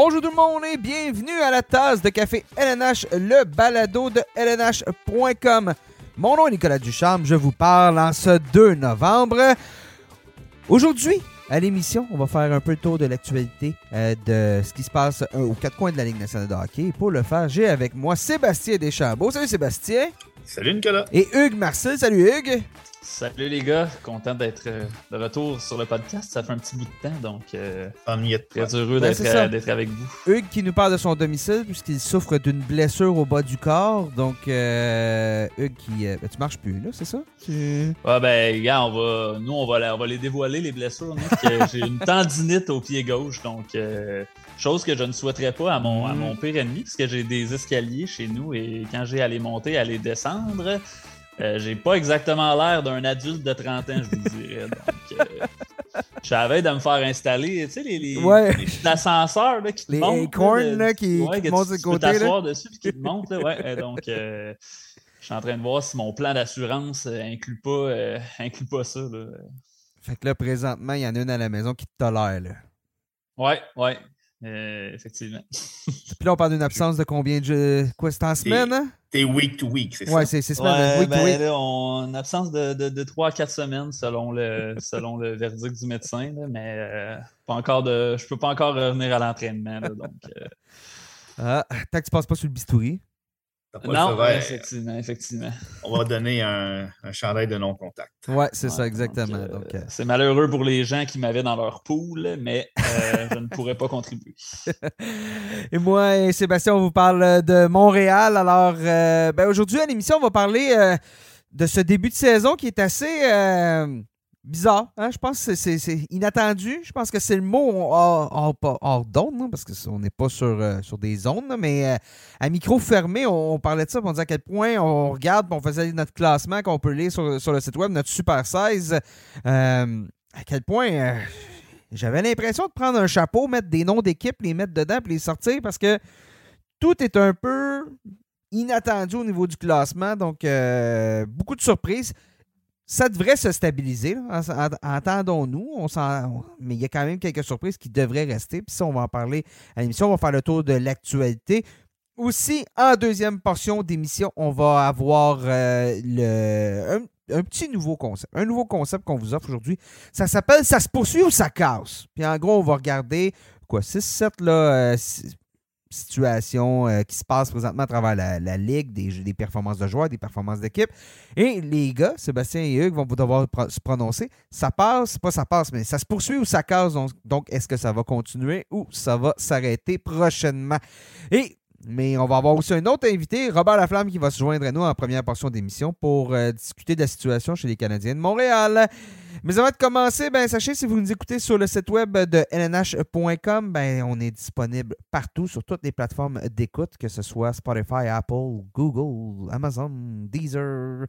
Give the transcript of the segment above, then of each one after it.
Bonjour tout le monde et bienvenue à la tasse de café LNH, le balado de LNH.com. Mon nom est Nicolas Ducharme, je vous parle en ce 2 novembre. Aujourd'hui, à l'émission, on va faire un peu le tour de l'actualité euh, de ce qui se passe euh, aux quatre coins de la Ligue nationale de hockey. Pour le faire, j'ai avec moi Sébastien Deschambault. Salut Sébastien. Salut Nicolas. Et Hugues Marcel. Salut Hugues. Salut les gars, content d'être euh, de retour sur le podcast. Ça fait un petit bout de temps, donc euh, très heureux Ben, d'être avec vous. Hugues qui nous parle de son domicile puisqu'il souffre d'une blessure au bas du corps. Donc, euh, Hugues qui... euh, ben, tu marches plus, là, c'est ça? Tu- Ouais, ben, gars, on va, nous, on va, on va les dévoiler, les blessures. J'ai une tendinite au pied gauche, donc euh, chose que je ne souhaiterais pas à mon, à mon pire ennemi, parce que j'ai des escaliers chez nous et quand j'ai à les monter, à les descendre, euh, j'ai pas exactement l'air d'un adulte de 30 ans, je vous dirais. Donc, euh, j'avais de me faire installer, tu sais, les, les, Ouais. les ascenseurs là, qui te Les montent. acorns, de- là, qui- ouais, qui te montent tu, tu peux côté, là. t'asseoir dessus puis qui te montent. Là, ouais. Euh, donc, euh, je suis en train de voir si mon plan d'assurance euh, inclut, pas, euh, inclut pas ça. Là. Fait que là, présentement, il y en a une à la maison qui te tolère, là. Ouais, ouais. Euh, effectivement. Puis là, on parle d'une absence de combien de... Quoi, c'est en semaine, hein? T'es week to week, c'est Ouais, ça? c'est c'est semaine. Ouais, oui, ben, oui. là, on, une absence de, de, de 3 à 4 semaines selon le, selon le verdict du médecin, là, mais euh, pas encore de, je peux pas encore revenir à l'entraînement. donc, euh, Ah, tant que tu passes pas sur le bistouri. T'as pas le non, effectivement, effectivement. On va donner un, un chandail de non-contact. Ouais, c'est ça, exactement. euh, euh, C'est malheureux pour les gens qui m'avaient dans leur pool, mais euh, je ne pourrais pas contribuer. Et moi et Sébastien, on vous parle de Montréal. Alors, euh, ben, aujourd'hui, à l'émission, on va parler euh, de ce début de saison qui est assez euh, bizarre. hein? Je pense que c'est- inattendu. Je pense que c'est le mot hors, d'onde, parce qu'on n'est pas sur, euh, sur des zones, là, mais euh, à micro fermé, on, parlait de ça, on disait à quel point on regarde, on faisait notre classement qu'on peut lire sur, sur le site web, notre Super 16. euh, à quel point... j'avais l'impression de prendre un chapeau, mettre des noms d'équipes, les mettre dedans puis les sortir parce que tout est un peu inattendu au niveau du classement. Donc, beaucoup de surprises. Ça devrait se stabiliser, entendons-nous. Mais il y a quand même quelques surprises qui devraient rester. Puis ça, on va en parler à l'émission. On va faire le tour de l'actualité. Aussi, en deuxième portion d'émission, on va avoir euh, le, un, petit nouveau concept. Un nouveau concept qu'on vous offre aujourd'hui. Ça s'appelle Ça se poursuit ou ça casse. Puis en gros, on va regarder quoi, 6-7 là, euh, situations euh, qui se passent présentement à travers la, ligue, des, performances de joueurs, des performances d'équipe. Et les gars, Sébastien et Hugues, vont devoir se prononcer. Ça passe, pas ça passe, mais ça se poursuit ou ça casse. Donc, donc, est-ce que ça va continuer ou ça va s'arrêter prochainement? Et mais on va avoir aussi un autre invité, Robert Laflamme, qui va se joindre à nous en première portion d'émission pour euh, discuter de la situation chez les Canadiens de Montréal. Mais avant de commencer, ben, sachez, si vous nous écoutez sur le site web de lnh.com, ben, on est disponible partout sur toutes les plateformes d'écoute, que ce soit Spotify, Apple, Google, Amazon, Deezer.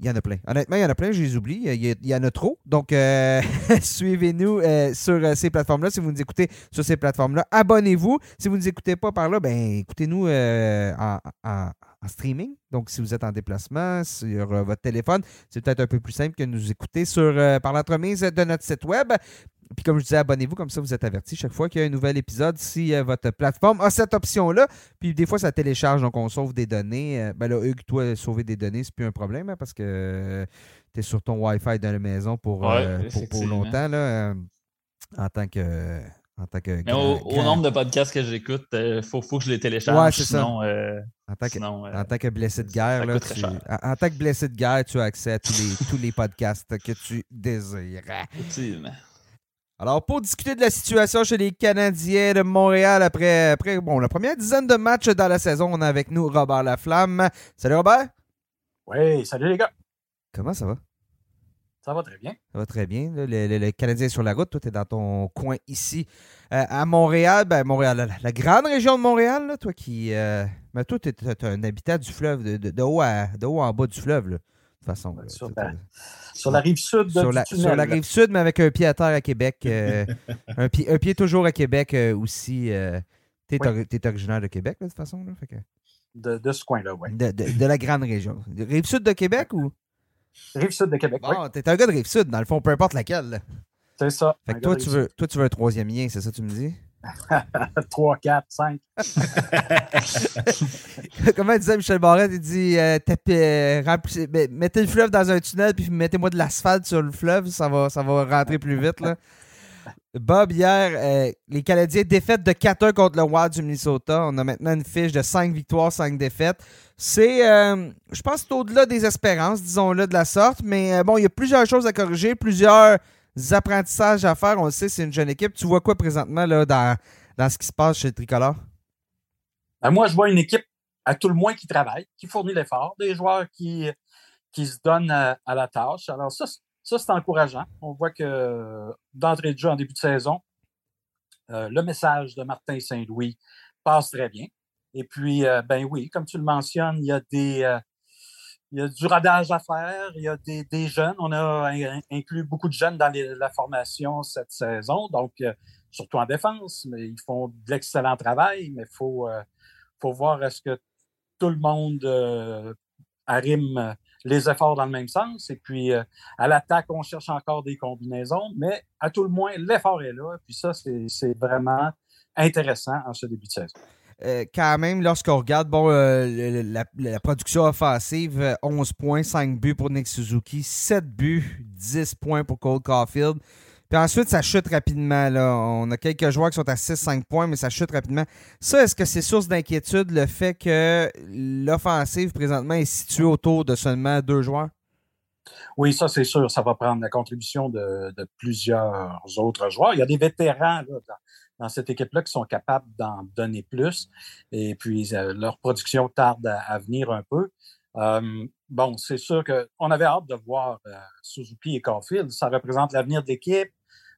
Il y en a plein. Honnêtement, il y en a plein, je les oublie. Il y, en a trop. Donc, euh, suivez-nous euh, sur euh, ces plateformes-là. Si vous nous écoutez sur ces plateformes-là, abonnez-vous. Si vous ne nous écoutez pas par là, ben écoutez-nous euh, en- en streaming. Donc, si vous êtes en déplacement sur euh, votre téléphone, c'est peut-être un peu plus simple que de nous écouter sur, euh, par l'entremise de notre site web. Puis comme je disais, abonnez-vous, comme ça vous êtes avertis chaque fois qu'il y a un nouvel épisode si euh, votre plateforme a cette option-là. Puis des fois, ça télécharge, donc on sauve des données. Euh, ben là, Hugues, toi, sauver des données, c'est plus un problème hein, parce que tu es sur ton Wi-Fi dans la maison pour, Ouais, pour, pour longtemps là, en tant que. En tant que Mais grand- au, au nombre de podcasts que j'écoute, il faut, faut que je les télécharge. Ouais, c'est ça. sinon, euh, en tant que, sinon, euh, en tant que blessé de guerre, là, tu- en, en tant que blessé de guerre, tu as accès à tous les, tous les podcasts que tu désires. effectivement. Alors, pour discuter de la situation chez les Canadiens de Montréal après, après bon, la première dizaine de matchs dans la saison, on a avec nous Robert Laflamme. Salut Robert! Oui, salut les gars. Comment ça va? Ça va très bien. Ça va très bien. Le, le- le Canadien est sur la route. Toi, tu es dans ton coin ici. Euh, à Montréal, ben Montréal, la, la grande région de Montréal, là, toi qui. euh, ben, toi, tu es, un habitat du fleuve, de, de- de haut à- de haut en bas du fleuve, là, de toute façon. Là. sur la- Sur la rive sud de, sur du la, tunnel. sur la rive sud, mais avec un pied à terre à Québec. euh, un, pied, un pied toujours à Québec aussi. Oui. ori- t'es originaire de Québec, de toute façon. Là, fait que- De, de ce coin-là, oui. de, de- de la grande région. Rive sud de Québec ou? Rive sud de Québec, oui. Bon, t'es un gars de rive sud, dans le fond, peu importe laquelle. C'est ça. Fait que toi, tu veux, toi, tu veux un troisième lien, c'est ça que tu me dis? 3, 4, 5. Comment disait Michel Barrette? Il dit euh, tapez, euh, remplissez- mettez le fleuve dans un tunnel puis mettez-moi de l'asphalte sur le fleuve, ça va, ça va rentrer plus vite. Là. Bob, hier, euh, les Canadiens défaites de 4-1 contre le Wild du Minnesota. On a maintenant une fiche de 5 victoires, 5 défaites. C'est, euh, je pense, au-delà des espérances, disons-le de la sorte. Mais euh, bon, il y a plusieurs choses à corriger, plusieurs apprentissages à faire. On le sait, c'est une jeune équipe. Tu vois quoi présentement là, dans, dans ce qui se passe chez Tricolore? Ben, moi, je vois une équipe à tout le moins qui travaille, qui fournit l'effort, des joueurs qui, qui se donnent à, à la tâche. Alors, ça, ça c'est encourageant. On voit que d'entrée de jeu en début de saison, euh, le message de Martin Saint-Louis passe très bien. Et puis, euh, ben oui, comme tu le mentionnes, il y a des. euh, il y a du radage à faire, il y a des, des jeunes. On a in- inclus beaucoup de jeunes dans la formation cette saison, donc surtout en défense, mais ils font de l'excellent travail, mais il faut, faut voir est-ce que tout le monde arrime les efforts dans le même sens. Et puis, euh, à l'attaque, on cherche encore des combinaisons, mais à tout le moins, l'effort est là. Puis ça, c'est vraiment intéressant en ce début de saison. Euh, quand même, lorsqu'on regarde bon, euh, la, la production offensive, euh, 11 points, 5 buts pour Nick Suzuki, 7 buts, 10 points pour Cole Caulfield. Puis ensuite, ça chute rapidement. On a quelques joueurs qui sont à 6-5 points, mais ça chute rapidement. Ça, est-ce que c'est source d'inquiétude le fait que l'offensive présentement est située autour de seulement deux joueurs? Oui, ça, c'est sûr. Ça va prendre la contribution de, plusieurs autres joueurs. Il y a des vétérans dans, cette équipe-là qui sont capables d'en donner plus. Et puis, euh, leur production tarde à, à venir un peu. Euh, bon, c'est sûr qu'on avait hâte de voir euh, Suzuki et Caulfield. Ça représente l'avenir de l'équipe.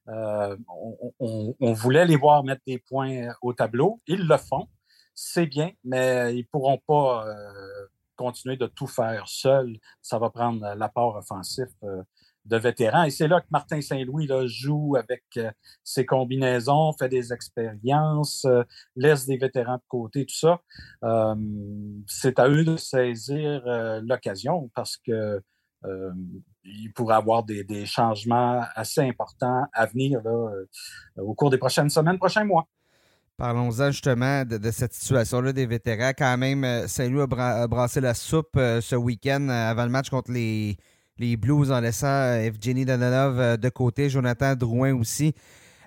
Euh, on, on- on voulait les voir mettre des points au tableau. Ils le font. C'est bien, mais ils ne pourront pas euh, continuer de tout faire seuls. Ça va prendre euh, l'apport offensif euh, de vétérans. Et c'est là que Martin Saint-Louis joue avec euh, ses combinaisons, fait des expériences, euh, laisse des vétérans de côté, tout ça. Euh, c'est à eux de saisir euh, l'occasion parce que euh, il pourrait avoir des, des changements assez importants à venir là, euh, au cours des prochaines semaines, prochains mois. Parlons-en justement de, cette situation-là des vétérans. Quand même, euh, Saint-Louis a, bra- a brassé la soupe euh, ce week-end avant le match contre les, les Blues en laissant Evgeny Danilov euh, de côté, Jonathan Drouin aussi.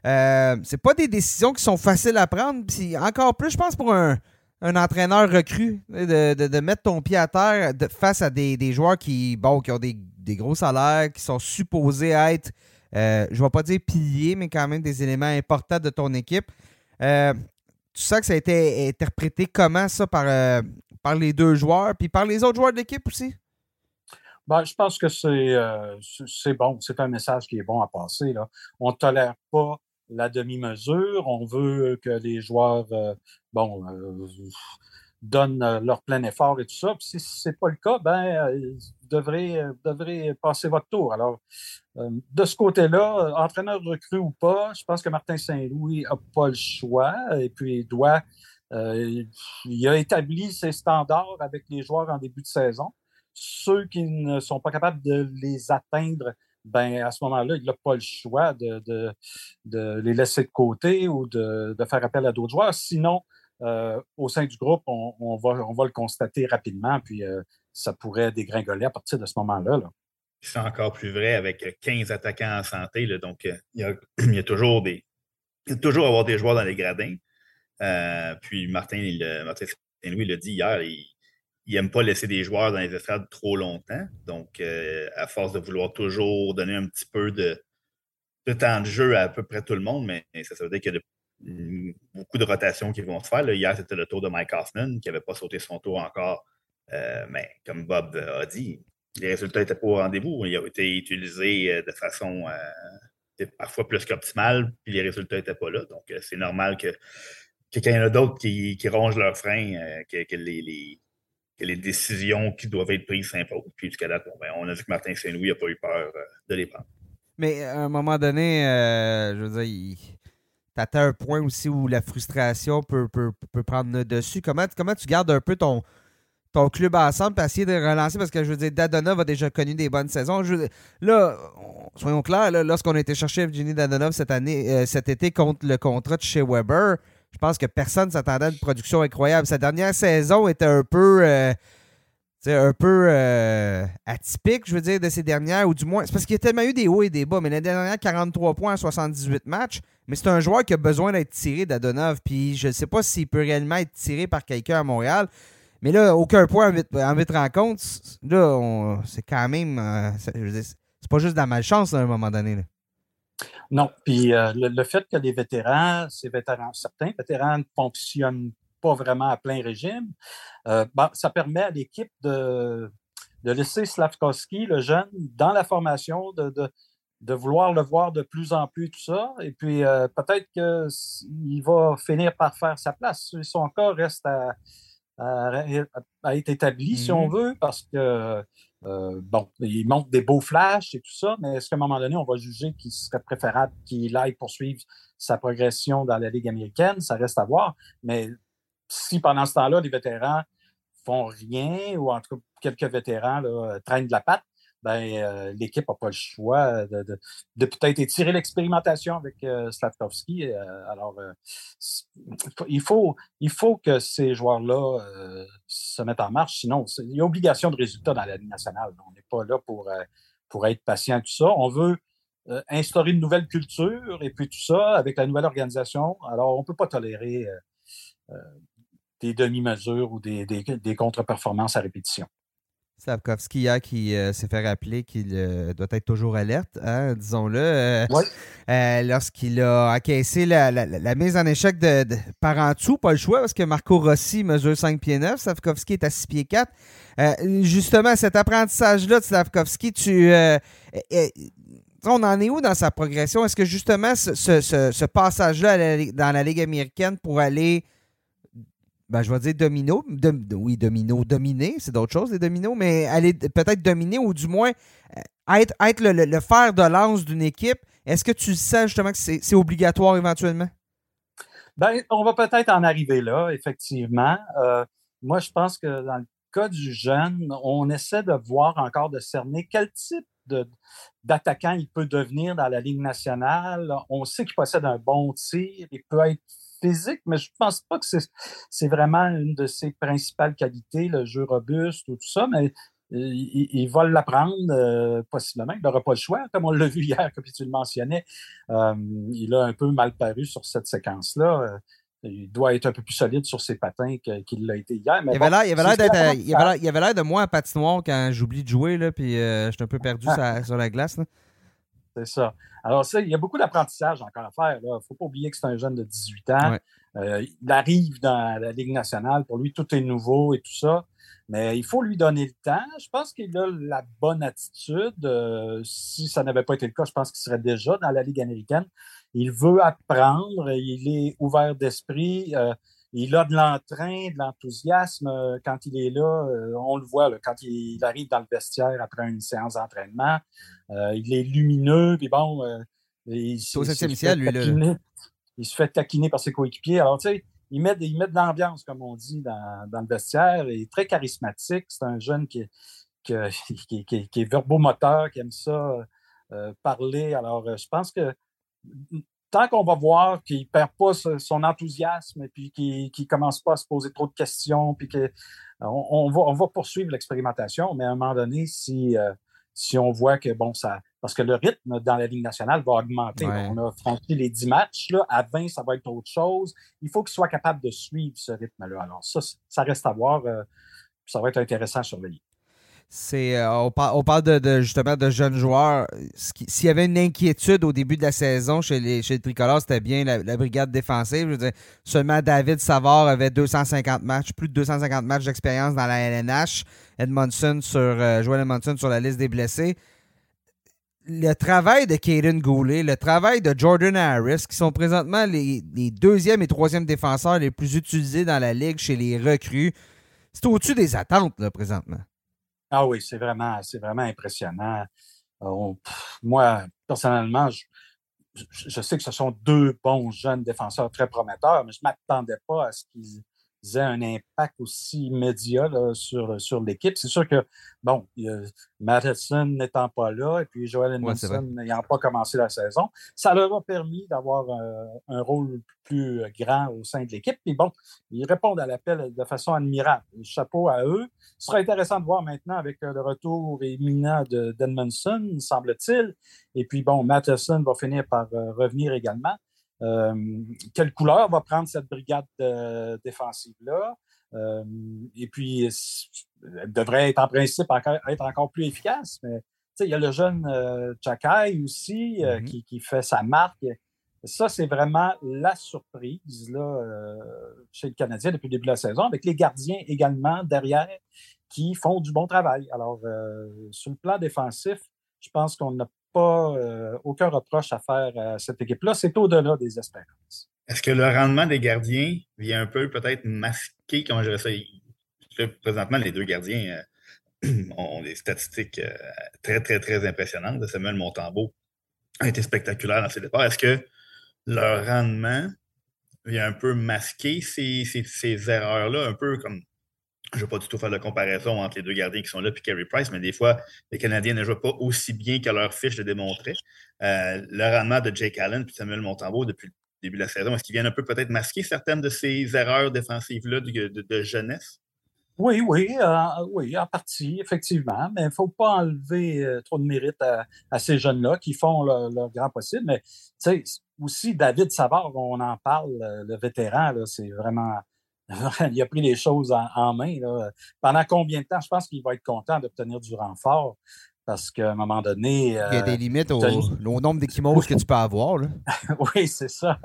Euh, c'est pas des décisions qui sont faciles à prendre. Puis encore plus, je pense, pour un, un entraîneur recru, de, de- mettre ton pied à terre face à des, des joueurs qui, bon, qui ont des, des gros salaires, qui sont supposés être, euh, je ne vais pas dire piliers, mais quand même des éléments importants de ton équipe. Euh, tu sens que ça a été interprété comment ça par, euh, par les deux joueurs, puis par les autres joueurs de l'équipe aussi? Ben, je pense que c'est bon. C'est un message qui est bon à passer. Là. On ne tolère pas la demi-mesure. On veut que les joueurs bon, donnent euh, leur plein effort et tout ça. Puis si ce n'est pas le cas, ben, euh, vous devrez, euh, devrez passer votre tour. Alors, de ce côté-là, entraîneur recru ou pas, je pense que Martin Saint-Louis n'a pas le choix et puis il doit. il a établi ses standards avec les joueurs en début de saison ceux qui ne sont pas capables de les atteindre, ben à ce moment-là, il n'a pas le choix de, de, les laisser de côté ou de faire appel à d'autres joueurs. Sinon, euh, au sein du groupe, on, va, le constater rapidement, puis euh, ça pourrait dégringoler à partir de ce moment-là. là. C'est encore plus vrai avec 15 attaquants en santé. donc, euh, il y, a, toujours des. Toujours avoir des joueurs dans les gradins. Euh, puis Martin, il, euh, Martin Saint-Louis l'a dit hier, il n'aime pas laisser des joueurs dans les estrades trop longtemps. Donc, euh, à force de vouloir toujours donner un petit peu de, temps de jeu à à peu près tout le monde, mais ça, veut dire qu'il y de- beaucoup de rotations qui vont se faire. Hier, c'était le tour de Mike Hoffman qui n'avait pas sauté son tour encore. Euh, mais comme Bob a dit, les résultats n'étaient pas au rendez-vous. Ils ont été utilisés euh, de façon euh, parfois plus qu'optimale, puis les résultats n'étaient pas là. Donc, c'est normal que, que quand il y en a d'autres qui, qui rongent leurs freins, que, les, décisions qui doivent être prises s'imposent. Puis jusqu'à date, bon, ben, on a vu que Martin Saint-Louis n'a pas eu peur de les prendre. Mais à un moment donné, je veux dire, il- t'atteins un point aussi où la frustration peut, peut, peut prendre le dessus. Comment, comment tu gardes un peu ton, ton club ensemble et essayer de relancer? Parce que je veux dire, Dadonov a déjà connu des bonnes saisons. là, soyons clairs, lorsqu'on a été chercher Evgeny Dadonov cette année, euh, cet été contre le contrat de chez Weber, je pense que personne ne s'attendait à une production incroyable. Sa dernière saison était un peu. Euh, un peu euh, atypique, je veux dire, de ces dernières, ou du moins, c'est parce qu'il y a tellement eu des hauts et des bas, mais la dernière, 43 points en 78 matchs, mais c'est un joueur qui a besoin d'être tiré d'Adonov, puis je ne sais pas s'il peut réellement être tiré par quelqu'un à Montréal, mais là, aucun point en 8, en rencontres, là, c'est quand même, euh, c'est pas juste de la malchance à un moment donné. Non, puis euh, le, fait que les vétérans, ces vétérans, certains vétérans ne fonctionnent pas vraiment à plein régime, euh, ça permet à l'équipe de, de, laisser Slavkovski, le jeune, dans la formation, de, de, vouloir le voir de plus en plus, tout ça. Et puis euh, peut-être qu'il va finir par faire sa place. Son cas reste à, à, être établi, si on mm-hmm. veut, parce que euh, bon, il montre des beaux flashs et tout ça, mais est-ce qu'à un moment donné, on va juger qu'il serait préférable qu'il aille poursuivre sa progression dans la Ligue américaine? Ça reste à voir. Mais si pendant ce temps-là, les vétérans font rien, ou en tout cas quelques vétérans traînent de la patte, ben, euh, l'équipe n'a pas le choix de, peut-être étirer l'expérimentation avec euh, Slavkovski. Euh, alors, il, faut, il faut que ces joueurs-là se mettent en marche. Sinon, il y a obligation de résultat dans la Ligue nationale. On n'est pas là pour, pour être patient, tout ça. On veut instaurer une nouvelle culture et puis tout ça avec la nouvelle organisation. Alors, on ne peut pas tolérer des demi-mesures ou des, des contre-performances à répétition. Slavkovski hier qui euh, s'est fait rappeler qu'il euh, doit être toujours alerte, hein, disons-le, euh, lorsqu'il a encaissé la, mise en échec de, par en dessous, pas le choix, parce que Marco Rossi mesure 5 pieds 9, Slavkovski est à 6 pieds 4. justement, cet apprentissage-là de Slavkovski, tu, on en est où dans sa progression? Est-ce que justement ce, ce passage-là dans la Ligue américaine pour aller ben, je vais dire domino. oui, domino. Dominer, c'est d'autres choses, les dominos, mais aller peut-être dominer ou du moins euh, être, être le, fer de lance d'une équipe. Est-ce que tu sais justement que c'est obligatoire éventuellement? Ben, on va peut-être en arriver là, effectivement. Euh, moi, je pense que dans le cas du jeune, on essaie de voir encore, de cerner quel type d'attaquant il peut devenir dans la Ligue nationale. On sait qu'il possède un bon tir, il peut être physique, mais je ne pense pas que c'est vraiment une de ses principales qualités, le jeu robuste ou tout ça, mais euh, il, va l'apprendre euh, possiblement. Il n'aura pas le choix, comme on l'a vu hier, comme tu le mentionnais. Euh, il a un peu mal paru sur cette séquence-là. il doit être un peu plus solide sur ses patins qu'il l'a été hier. il, avait l'air de moi à patinoire quand j'oublie de jouer, là, puis je suis un peu perdu sur, la glace. C'est ça. Alors, ça, il y a beaucoup d'apprentissage encore à faire. Il ne faut pas oublier que c'est un jeune de 18 ans. Euh, il arrive dans la Ligue nationale. Pour lui, tout est nouveau et tout ça. Mais il faut lui donner le temps. Je pense qu'il a la bonne attitude. Euh, si ça n'avait pas été le cas, je pense qu'il serait déjà dans la Ligue américaine. Il veut apprendre. Il est ouvert d'esprit. Euh, il a de l'entrain, de l'enthousiasme euh, quand il est là. Euh, on le voit quand il arrive dans le vestiaire après une séance d'entraînement. Euh, il est lumineux, puis bon, il, se fait taquiner par ses coéquipiers. Alors, tu sais, il met, il met de l'ambiance, comme on dit, dans, le vestiaire. Il est très charismatique. C'est un jeune qui, qui, qui, qui, est verbomoteur, qui aime ça parler. Alors, je pense que tant qu'on va voir qu'il ne perd pas son enthousiasme et puis qu'il ne commence pas à se poser trop de questions, puis qu'on on va, on va poursuivre l'expérimentation, mais à un moment donné, si, euh, si on voit que, bon, ça. Parce que le rythme dans la Ligue nationale va augmenter. On a franchi les 10 matchs. Là, à 20, ça va être autre chose. Il faut qu'il soit capable de suivre ce rythme-là. Alors, ça, ça reste à voir. Euh, ça va être intéressant à surveiller. C'est, euh, on, parle de, justement de jeunes joueurs. S'il y avait une inquiétude au début de la saison chez les, chez Tricolores, c'était bien la, brigade défensive. seulement David Savard avait 250 matchs, plus de 250 matchs d'expérience dans la LNH. Edmondson sur, euh, Joel Edmondson sur la liste des blessés. Le travail de Caden Goulet, le travail de Jordan Harris, qui sont présentement les, les deuxième et troisième défenseurs les plus utilisés dans la ligue chez les recrues, c'est au-dessus des attentes là, présentement. Ah oui, c'est vraiment, c'est vraiment impressionnant. Euh, moi, personnellement, je, sais que ce sont deux bons jeunes défenseurs très prometteurs, mais je ne m'attendais pas à ce qu'ils un impact aussi immédiat sur, sur l'équipe. C'est sûr que, bon, Madison n'étant pas là et puis Joel Edmondson n'ayant pas commencé la saison, ça leur a permis d'avoir un, rôle plus grand au sein de l'équipe. Puis bon, ils répondent à l'appel de façon admirable. Chapeau à eux. Ce sera intéressant de voir maintenant avec le retour imminent d'Edmondson, semble-t-il. Et puis bon, Matheson va finir par revenir également. Euh, quelle couleur va prendre cette brigade défensive-là? Euh, et puis, elle devrait être en principe être encore plus efficace. Mais il y a le jeune euh, Chakai aussi mm-hmm. qui, fait sa marque. Ça, c'est vraiment la surprise là, chez le Canadien depuis le début de la saison, avec les gardiens également derrière qui font du bon travail. Alors, sur le plan défensif, je pense qu'on euh, aucun reproche à faire à cette équipe-là. C'est au-delà des espérances. Est-ce que le rendement des gardiens vient un peu peut-être masquer, comment je dirais ça? Présentement, les deux gardiens euh, ont des statistiques euh, très, très, très impressionnantes. Samuel Montembeau a été spectaculaire dans ses départs. Est-ce que leur rendement vient un peu masquer ces, ces erreurs-là, un peu comme je ne vais pas du tout faire de comparaison entre les deux gardiens qui sont là et Carey Price, mais des fois, les Canadiens ne jouent pas aussi bien que leur fiche le démontrait. Euh, le rendement de Jake Allen et Samuel Montembeau depuis le début de la saison, est-ce qu'ils viennent un peu peut-être masquer certaines de ces erreurs défensives-là de, jeunesse? Oui, oui, euh, oui, en partie, effectivement. Mais il ne faut pas enlever euh, trop de mérite à, ces jeunes-là qui font leur, grand possible. Mais aussi, David Savard, on en parle, le vétéran, c'est vraiment il a pris les choses en, main. Pendant combien de temps? Je pense qu'il va être content d'obtenir du renfort parce qu'à un moment donné. il y a des euh, limites au, nombre d'équimaux que tu peux avoir. oui, c'est ça.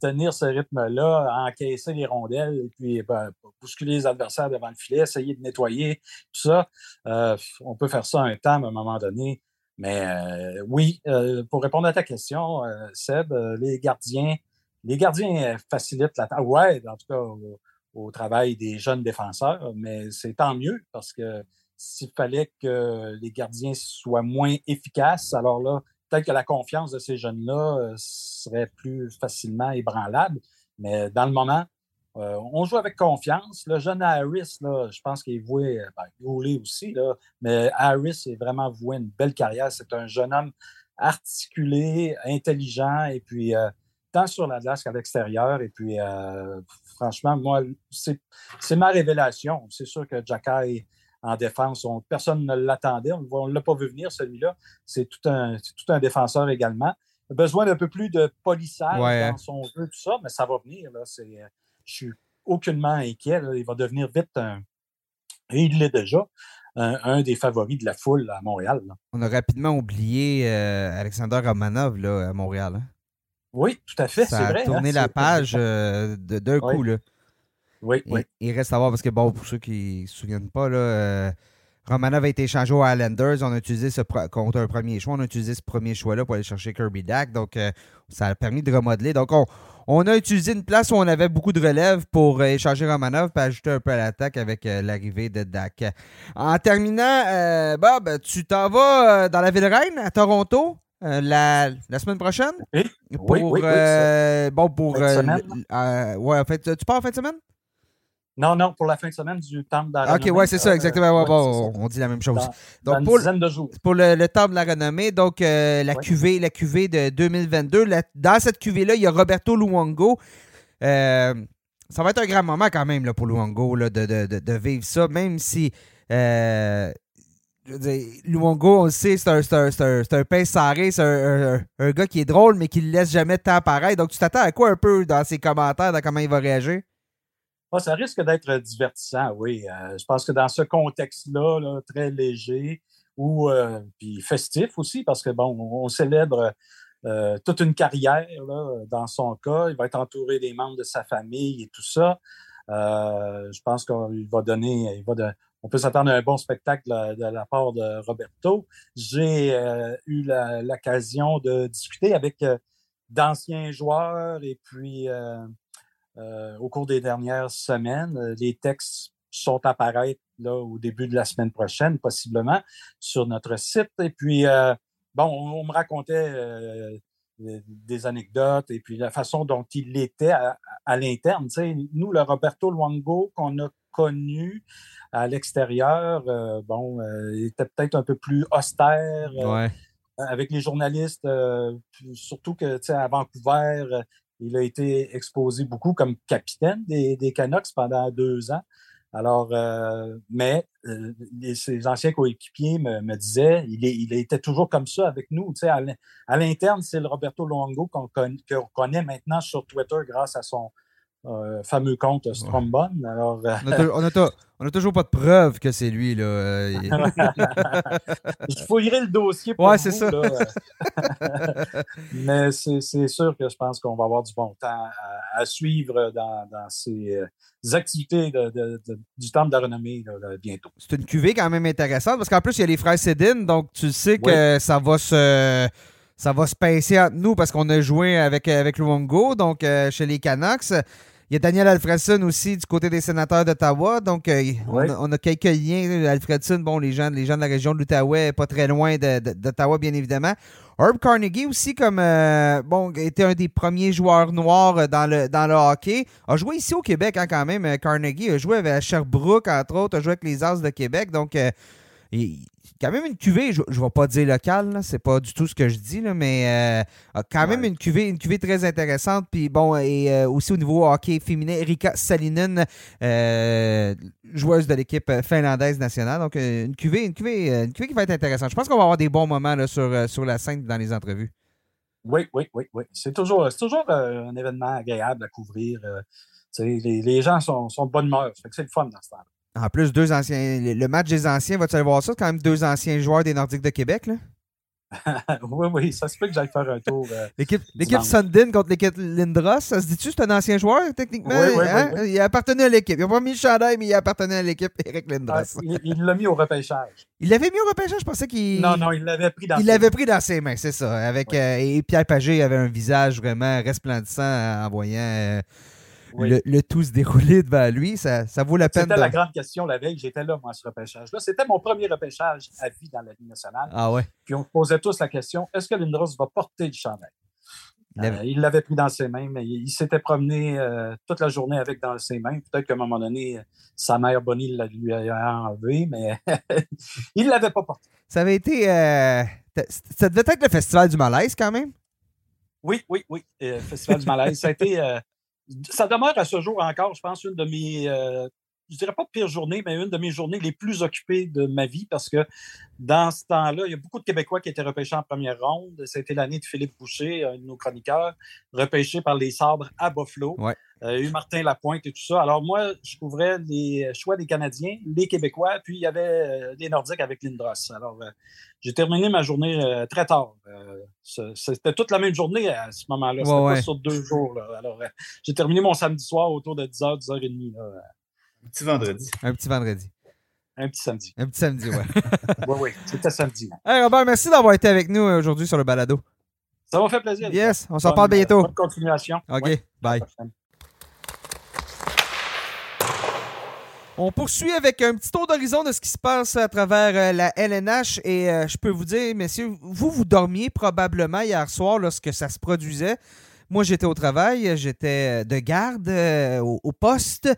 Tenir ce rythme-là, encaisser les rondelles et puis ben, bousculer les adversaires devant le filet, essayer de nettoyer, tout ça. Euh, on peut faire ça un temps, à un moment donné. Mais euh, oui, pour répondre à ta question, Seb, les gardiens, les gardiens facilitent la tâche. Ouais, en tout cas, au travail des jeunes défenseurs, mais c'est tant mieux parce que s'il fallait que les gardiens soient moins efficaces, alors là, peut-être que la confiance de ces jeunes-là euh, serait plus facilement ébranlable. Mais dans le moment, euh, on joue avec confiance. Le jeune Harris, là, je pense qu'il est voué, ben, aussi, là, mais Harris est vraiment voué une belle carrière. C'est un jeune homme articulé, intelligent, et puis euh, tant sur la glace qu'à l'extérieur. Et puis, franchement, moi, c'est ma révélation. C'est sûr que Jacky en défense, personne ne l'attendait. On ne l'a pas vu venir, celui-là. C'est tout un, tout un défenseur également. Besoin d'un peu plus de polissage dans son jeu, tout ça, mais ça va venir. Là. Je suis aucunement inquiet. Il va devenir vite un. Et il l'est déjà. Un, des favoris de la foule à Montréal. On a rapidement oublié euh, Alexander Romanov là, à Montréal. Hein. Oui, tout à fait, c'est vrai. Ça a tourné hein, la page euh, d'un coup. Là. Oui, oui. Il reste à voir parce que, bon, pour ceux qui ne se souviennent pas, là, euh, Romanov a été échangé aux Islanders. On a utilisé ce contre un premier choix. On a utilisé ce premier choix-là pour aller chercher Kirby Dak. Donc, euh, ça a permis de remodeler. Donc, on, a utilisé une place où on avait beaucoup de relève pour échanger Romanov et ajouter un peu à l'attaque avec l'arrivée de Dak. En terminant, Bob, tu t'en vas dans la ville reine à Toronto? Euh, la, la, semaine prochaine? Oui, pour, oui, oui, euh, bon, pour. Euh, euh, ouais, en fait, tu pars en fin de semaine? Non, non, pour la fin de semaine du temple de la renommée. OK, ouais, c'est ça, exactement. bon, on dit la même chose. Dans, donc, pour, dizaine de jours. Pour le, le temple de la renommée, donc la, cuvée, la cuvée de 2022. dans cette cuvée-là, il y a Roberto Luongo. ça va être un grand moment quand même là, pour Luongo là, de, de, de, vivre ça, même si je veux Luongo, on le sait, c'est un, un, un, pince sarré, c'est un, gars qui est drôle, mais qui ne laisse jamais de temps pareil. Donc, tu t'attends à quoi un peu dans ses commentaires, dans comment il va réagir? Ah, ça risque d'être divertissant, oui. Euh, je pense que dans ce contexte-là, très léger, ou euh, puis festif aussi, parce que bon, on célèbre euh, toute une carrière dans son cas. Il va être entouré des membres de sa famille et tout ça. je pense qu'il va donner, il va, on peut s'attendre à un bon spectacle de, la part de Roberto. J'ai euh, eu l'occasion de discuter avec euh, d'anciens joueurs et puis euh, au cours des dernières semaines, les textes sont apparaître là au début de la semaine prochaine, possiblement, sur notre site. Et puis, bon, on, me racontait des anecdotes et puis la façon dont il était à, l'interne. Nous, le Roberto Luongo qu'on a connu à l'extérieur, bon, il était peut-être un peu plus austère avec les journalistes, surtout que à Vancouver, il a été exposé beaucoup comme capitaine des, des Canucks pendant deux ans. Alors, euh, mais euh, ses anciens coéquipiers me, me disaient, il, il, était toujours comme ça avec nous. Tu sais, à l'interne, c'est le Roberto Luongo qu'on connaît maintenant sur Twitter grâce à son, euh, fameux compte Strombone. Alors, euh, on n'a toujours pas de preuve que c'est lui. Là. Euh, je fouillerai le dossier pour ouais, c'est ça. Mais c'est sûr que je pense qu'on va avoir du bon temps à, suivre dans, ces activités du temple de la renommée bientôt. C'est une cuvée quand même intéressante parce qu'en plus, il y a les frères Cédine, donc tu sais que ça va se ça va se pincer entre nous parce qu'on a joué avec, avec Luongo, donc chez les Canucks. Il y a Daniel Alfredson aussi du côté des sénateurs d'Ottawa. Donc, euh, on, a, quelques liens. Alfredson, bon, les gens, les gens de la région de l'Outaouais, pas très loin d'Ottawa, bien évidemment. Herb Carnegie aussi, comme euh, bon, était un des premiers joueurs noirs euh, dans le, dans le hockey. A joué ici au Québec hein, quand même. Carnegie a joué avec Sherbrooke, entre autres, a joué avec les As de Québec. Donc, il, quand même une cuvée, je ne vais pas dire locale, c'est pas du tout ce que je dis, là, mais euh, quand même une cuvée, une cuvée très intéressante. Puis bon, et euh, aussi au niveau hockey féminin, Erika Salinen, euh, joueuse de l'équipe finlandaise nationale. Donc une cuvée, une cuvée, une cuvée qui va être intéressante. Je pense qu'on va avoir des bons moments là, sur, sur la scène dans les entrevues. Oui, oui, oui, oui. C'est toujours, toujours un événement agréable à couvrir. Les, les, gens sont, sont de bonne humeur. C'est le fun dans ce temps-là. En plus, deux anciens. Le match des anciens, vas-tu aller voir ça? C'est quand même deux anciens joueurs des Nordiques de Québec, là? oui, oui, ça se peut que j'aille faire un tour. Euh, l'équipe Sundin contre l'équipe Lindros, ça se dit-tu c'est un ancien joueur, techniquement? Oui, oui, hein? oui, Il appartenait à l'équipe. Il n'a pas mis le chandail, mais il appartenait à l'équipe Eric Lindros. Ah, il l'a mis au repêchage. Il l'avait mis au repêchage, je pensais qu'il. Non, non, il l'avait pris dans Il l'avait pris dans ses mains, c'est ça. Avec, euh, et Pierre Pagé avait un visage vraiment resplendissant en voyant. Euh, le, tout se dérouler devant lui, ça, ça vaut la peine. C'était la grande question la veille. J'étais là, moi, ce repêchage-là. C'était mon premier repêchage à vie dans la Ligue nationale. Ah ouais. Puis on se posait tous la question est-ce que Lindros va porter le chandail? Il l'avait pris dans ses mains, mais il, s'était promené euh, toute la journée avec dans ses mains. Peut-être qu'à un moment donné, sa mère Bonnie lui a enlevé, mais il ne l'avait pas porté. Ça avait été. Euh, ça devait être le Festival du Malaise quand même? Oui, oui, oui. Euh, Festival du Malaise. Ça a été ça demeure à ce jour encore, je pense, une de mes, euh, je dirais pas de pire journée, mais une de mes journées les plus occupées de ma vie parce que dans ce temps-là, il y a beaucoup de Québécois qui étaient repêchés en première ronde. C'était l'année de Philippe Boucher, un de nos chroniqueurs, repêché par les Sabres à Buffalo. Ouais. Euh, eu Martin Lapointe et tout ça. Alors moi, je couvrais les choix des Canadiens, les Québécois, puis il y avait euh, les Nordiques avec Lindros. Alors euh, j'ai terminé ma journée très tard. C'était toute la même journée à ce moment-là. C'était pas sur deux jours. Alors j'ai terminé mon samedi soir autour de 10h, 10h30. Un petit vendredi. Un petit vendredi. Un petit samedi. Un petit samedi, ouais. oui, oui, c'était samedi. Hey Robert, merci d'avoir été avec nous aujourd'hui sur le balado. Ça m'a fait plaisir. Yes, on s'en parle bientôt. Bonne continuation. OK, bye. On poursuit avec un petit tour d'horizon de ce qui se passe à travers euh, la LNH et euh, je peux vous dire, messieurs, vous, vous dormiez probablement hier soir lorsque ça se produisait. Moi, j'étais au travail, j'étais de garde euh, au, poste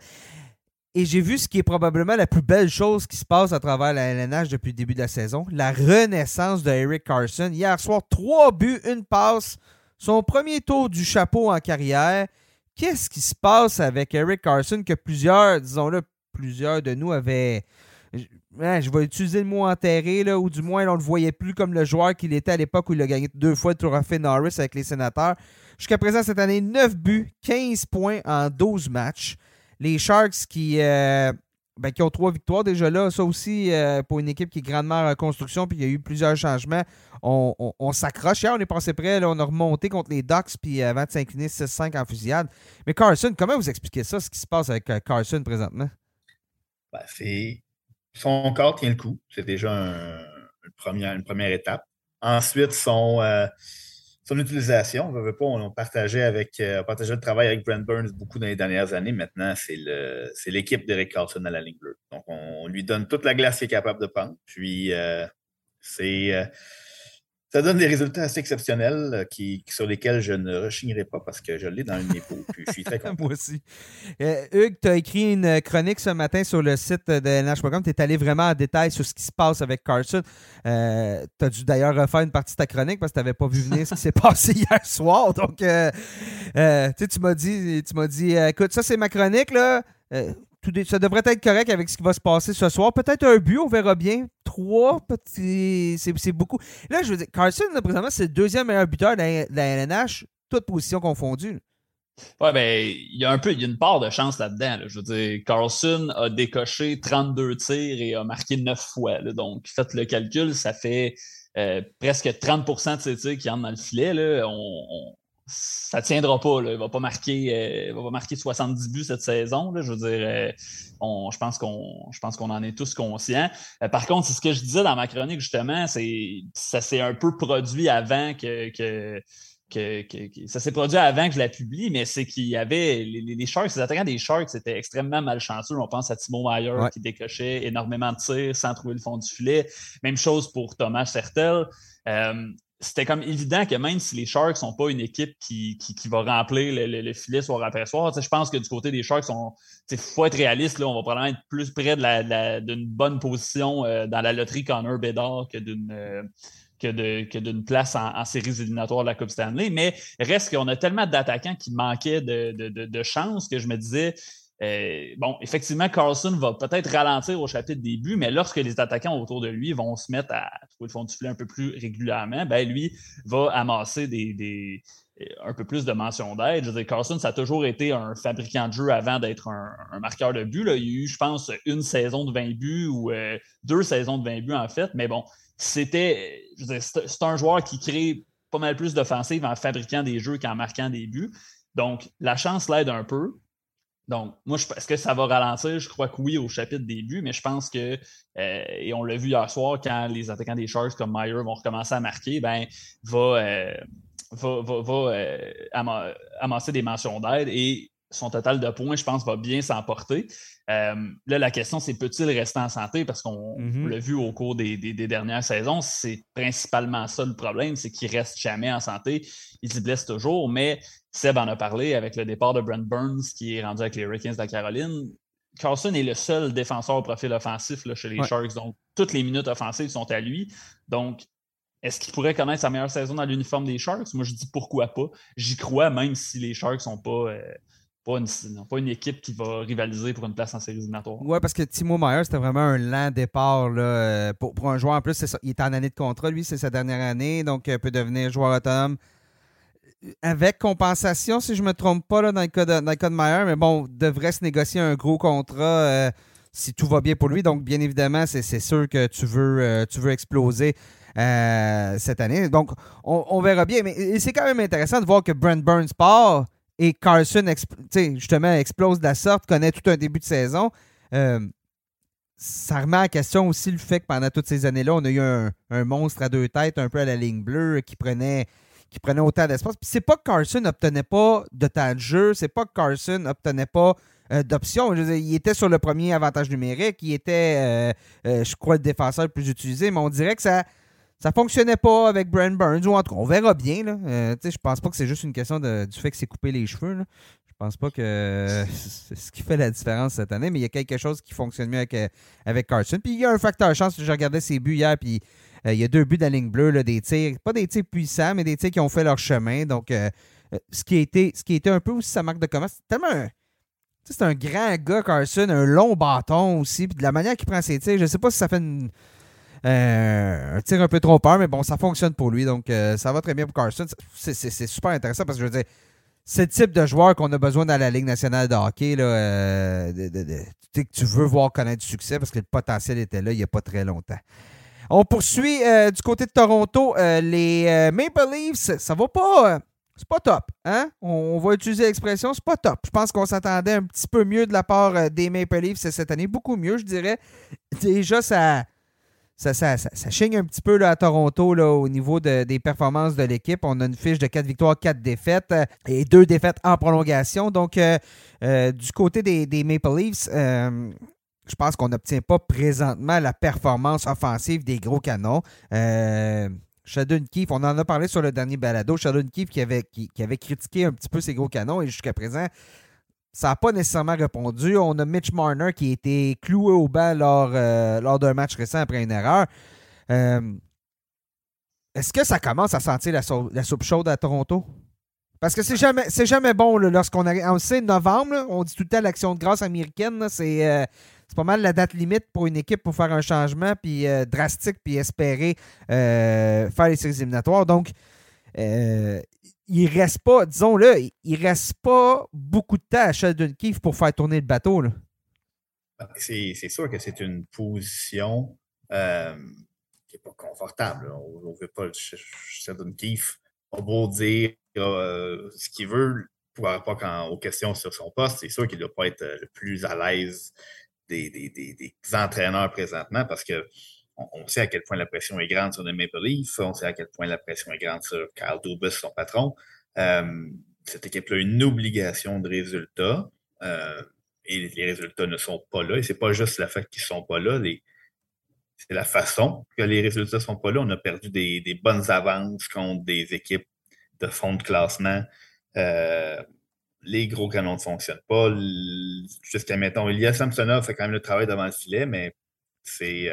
et j'ai vu ce qui est probablement la plus belle chose qui se passe à travers la LNH depuis le début de la saison, la renaissance de Eric Carson. Hier soir, trois buts, une passe, son premier tour du chapeau en carrière. Qu'est-ce qui se passe avec Eric Carson que plusieurs, disons-le, plusieurs de nous avaient. Je, vais utiliser le mot enterré, là, ou du moins on ne le voyait plus comme le joueur qu'il était à l'époque où il a gagné deux fois le trophée Norris avec les sénateurs. Jusqu'à présent, cette année, 9 buts, 15 points en 12 matchs. Les Sharks qui, euh, ben, qui ont trois victoires déjà là, ça aussi euh, pour une équipe qui est grandement en reconstruction, puis il y a eu plusieurs changements. On, s'accroche. Hier, on est passé près, on a remonté contre les Ducks, puis avant de s'incliner 6-5 en fusillade. Mais Carson, comment vous expliquez ça, ce qui se passe avec euh, Carson présentement? Ben, c'est son corps tient le coup. C'est déjà une, première, étape. Ensuite, son, euh, son utilisation. On veut pas, on, partageait avec, euh, le travail avec Brent Burns beaucoup dans les dernières années. Maintenant, c'est l'équipe d'Eric Carlson à la ligne bleue. Donc, on, lui donne toute la glace qu'il est capable de prendre. Puis, euh, c'est ça donne des résultats assez exceptionnels euh, qui, sur lesquels je ne rechignerai pas parce que je l'ai dans une Puis je suis très content. Moi aussi. Euh, Hugues, tu as écrit une chronique ce matin sur le site de NH.com. Tu es allé vraiment en détail sur ce qui se passe avec Carson. Euh, tu as dû d'ailleurs refaire une partie de ta chronique parce que tu n'avais pas vu venir ce qui s'est passé hier soir. Donc, tu m'as dit, tu m'as dit écoute, ça, c'est ma chronique. là ça devrait être correct avec ce qui va se passer ce soir. Peut-être un but, on verra bien. Trois, c'est beaucoup. Là, je veux dire, Carson, présentement, c'est le deuxième meilleur buteur de la, LNH, toutes positions confondues. Ouais, ben, il y a un peu, il y a une part de chance là-dedans. Je veux dire, Carlson a décoché 32 tirs et a marqué 9 fois. Donc, faites le calcul, ça fait euh, presque 30% de ses tirs qui entrent dans le filet. Là. on, ça tiendra pas. Là. Il va pas marquer, euh, va pas marquer 70 buts cette saison. Là. Je veux dire, euh, je pense qu'on, je pense qu'on en est tous conscients. Euh, par contre, c'est ce que je disais dans ma chronique justement, c'est ça s'est un peu produit avant que, que ça s'est produit avant que je la publie, mais c'est qu'il y avait les, Sharks, les attaquants des Sharks c'était extrêmement malchanceux. On pense à Timo Meyer qui décochait énormément de tirs sans trouver le fond du filet. Même chose pour Thomas Sertel c'était comme évident que même si les Sharks sont pas une équipe qui, qui, va remplir le, filet soir après soir, je pense que du côté des Sharks, il faut être réaliste. Là, on va probablement être plus près d'une bonne position euh, dans la loterie Connor Bedard que d'une. Euh, que, d'une place en, séries éliminatoires de la Coupe Stanley. Mais reste qu'on a tellement d'attaquants qui manquaient de, de chance que je me disais, euh, bon, effectivement, Carlson va peut-être ralentir au chapitre début, mais lorsque les attaquants autour de lui vont se mettre à trouver le fond du filet un peu plus régulièrement, ben lui va amasser des, euh, un peu plus de mentions d'aide. Je veux dire, Carlson, ça a toujours été un fabricant de jeu avant d'être un, marqueur de but. Il y a eu, je pense, une saison de 20 buts ou euh, deux saisons de 20 buts, en fait. Mais bon, c'était. C'est un joueur qui crée pas mal plus d'offensives en fabriquant des jeux qu'en marquant des buts. Donc, la chance l'aide un peu. Donc, moi, est-ce que ça va ralentir? Je crois que oui au chapitre début, mais je pense que, euh, et on l'a vu hier soir, quand les attaquants des Sharks comme Meyer vont recommencer à marquer, ben, va, euh, va, euh, amasser des mentions d'aide et son total de points, je pense, va bien s'emporter. là, la question, c'est peut-il rester en santé? Parce qu'on mm-hmm. l'a vu au cours des, dernières saisons, c'est principalement ça le problème, c'est qu'il reste jamais en santé. Il se blesse toujours, mais Seb en a parlé avec le départ de Brent Burns qui est rendu avec les Hurricanes de la Caroline. Carlson est le seul défenseur au profil offensif là, chez les Sharks. Donc, toutes les minutes offensives sont à lui. Donc, est-ce qu'il pourrait connaître sa meilleure saison dans l'uniforme des Sharks? Moi, je dis pourquoi pas. J'y crois, même si les Sharks sont pas. Euh, pas une, pas une, équipe qui va rivaliser pour une place en série éliminatoire. Oui, parce que Timo Meyer, c'était vraiment un lent départ là, euh, pour, un joueur. En plus, il est en année de contrat, lui, c'est sa dernière année, donc il euh, peut devenir joueur autonome avec compensation, si je ne me trompe pas, là, dans, le cas de, dans Meyer, mais bon, devrait se négocier un gros contrat euh, si tout va bien pour lui. Donc, bien évidemment, c'est sûr que tu veux, tu veux exploser cette année. Donc, on, verra bien. Mais c'est quand même intéressant de voir que Brent Burns part et Carson, justement, explose de la sorte, connaît tout un début de saison. ça remet en question aussi le fait que pendant toutes ces années-là, on a eu un, monstre à deux têtes, un peu à la ligne bleue, qui prenait qui prenait autant d'espace. Puis c'est pas que Carson n'obtenait pas de temps de jeu, c'est pas que Carson n'obtenait pas euh, d'options. Il était sur le premier avantage numérique, il était, euh, euh, je crois, le défenseur le plus utilisé, mais on dirait que ça ça fonctionnait pas avec Brent Burns, ou en tout cas, on verra bien. Là. je pense pas que c'est juste une question du fait que c'est coupé les cheveux. Là. Je pense pas que c'est ce qui fait la différence cette année, mais il y a quelque chose qui fonctionne mieux avec, avec Carson. Puis il y a un facteur chance, je regardais ses buts hier, puis euh, il y a deux buts de la ligne bleue, là, des tirs, pas des tirs puissants, mais des tirs qui ont fait leur chemin. Donc, euh, euh, ce, qui été, ce était un peu aussi sa marque de commerce, c'est tellement c'est un grand gars, Carson, un long bâton aussi. Puis de la manière qu'il prend ses tirs, je ne sais pas si ça fait un tir un peu trop peur, mais bon, ça fonctionne pour lui. Donc, ça va très bien pour Carson. C'est super intéressant parce que je veux dire, c'est le type de joueur qu'on a besoin dans la Ligue nationale de hockey. Là, que tu veux voir connaître du succès parce que le potentiel était là il n'y a pas très longtemps. On poursuit euh, du côté de Toronto. Euh, les euh, Maple Leafs, ça va pas. c'est pas top. Hein? On, va utiliser l'expression, c'est pas top. Je pense qu'on s'attendait un petit peu mieux de la part des Maple Leafs cette année. Beaucoup mieux, je dirais. Déjà, ça. Ça, ça, chigne un petit peu à Toronto là, au niveau des performances de l'équipe. On a une fiche de 4 victoires, 4 défaites et 2 défaites en prolongation. Donc, du côté des, Maple Leafs, je pense qu'on n'obtient pas présentement la performance offensive des gros canons. Euh, Sheldon Keefe, on en a parlé sur le dernier balado, Sheldon Keefe qui avait, qui, avait critiqué un petit peu ses gros canons et jusqu'à présent, ça n'a pas nécessairement répondu. On a Mitch Marner qui a été cloué au banc lors, euh, lors d'un match récent après une erreur. Euh, est-ce que ça commence à sentir la, soupe chaude à Toronto? Parce que c'est jamais, c'est jamais bon lorsqu'on arrive. On sait novembre, on dit tout le temps l'action de grâce américaine, c'est, euh, c'est pas mal la date limite pour une équipe pour faire un changement puis drastique puis espérer faire les séries éliminatoires. Donc, il reste pas, disons-le, il reste pas beaucoup de temps à Sheldon Keefe pour faire tourner le bateau. C'est, sûr que c'est une position qui n'est pas confortable. On ne veut pas Sheldon Keefe. On beau dire euh, ce qu'il veut pour rapport aux questions sur son poste, c'est sûr qu'il ne doit pas être le plus à l'aise des, des, entraîneurs présentement parce que on, sait à quel point la pression est grande sur les Maple Leafs, on sait à quel point la pression est grande sur Kyle Dubas, son patron. Euh, cette équipe-là a une obligation de résultats euh, et les résultats ne sont pas là. Et c'est pas juste la fait qu'ils ne sont pas là. C'est la façon que les résultats ne sont pas là. On a perdu des, bonnes avances contre des équipes de fond de classement. Euh, les gros canons ne fonctionnent pas. Jusqu'à maintenant, Ilya Samsonov fait quand même le travail devant le filet, mais c'est.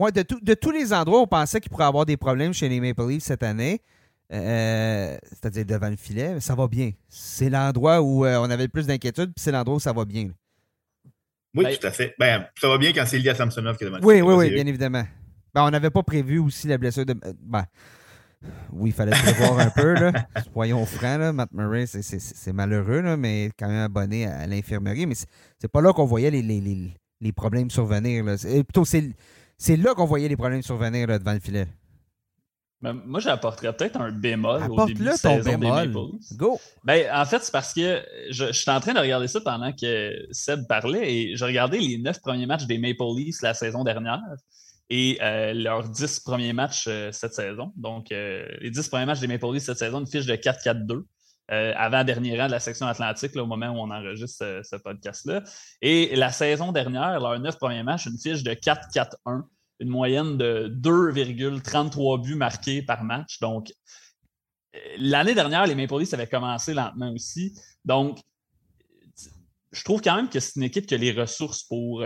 Euh, ouais, de, tous les endroits, on pensait qu'il pourrait avoir des problèmes chez les Maple Leafs cette année. Euh, c'est-à-dire devant le filet, ça va bien. C'est l'endroit où on avait le plus d'inquiétude, puis c'est l'endroit où ça va bien. Oui, ben, tout à fait. Ben, ça va bien quand c'est Ilya Samsonov qui est devant Oui, oui, oui, bien évidemment. Ben, on n'avait pas prévu aussi la blessure de. Ben, oui, il fallait prévoir un peu. Là. Soyons francs, là, Matt Murray, c'est malheureux, là, mais quand même abonné à, l'infirmerie. Mais c'est pas là qu'on voyait les, les, les, problèmes survenir. Là. Plutôt, c'est là qu'on voyait les problèmes survenir là, devant le filet. moi, j'apporterais peut-être un bémol au début de saison bémol. des Maple Go! Ben, en fait, c'est parce que je, je, suis en train de regarder ça pendant que Seb parlait et j'ai regardé les neuf premiers matchs des Maple Leafs la saison dernière et euh, leurs dix premiers matchs euh, cette saison. Donc, euh, les dix premiers matchs des Maple Leafs cette saison, une fiche de 4-4-2. Avant-dernier rang de la section Atlantique, au moment où on enregistre ce, podcast-là. Et la saison dernière, leurs neuf premiers matchs, une fiche de 4-4-1, une moyenne de 2,33 buts marqués par match. Donc, l'année dernière, les Maple Leafs avaient commencé lentement aussi. Donc, je trouve quand même que c'est une équipe qui a les ressources pour,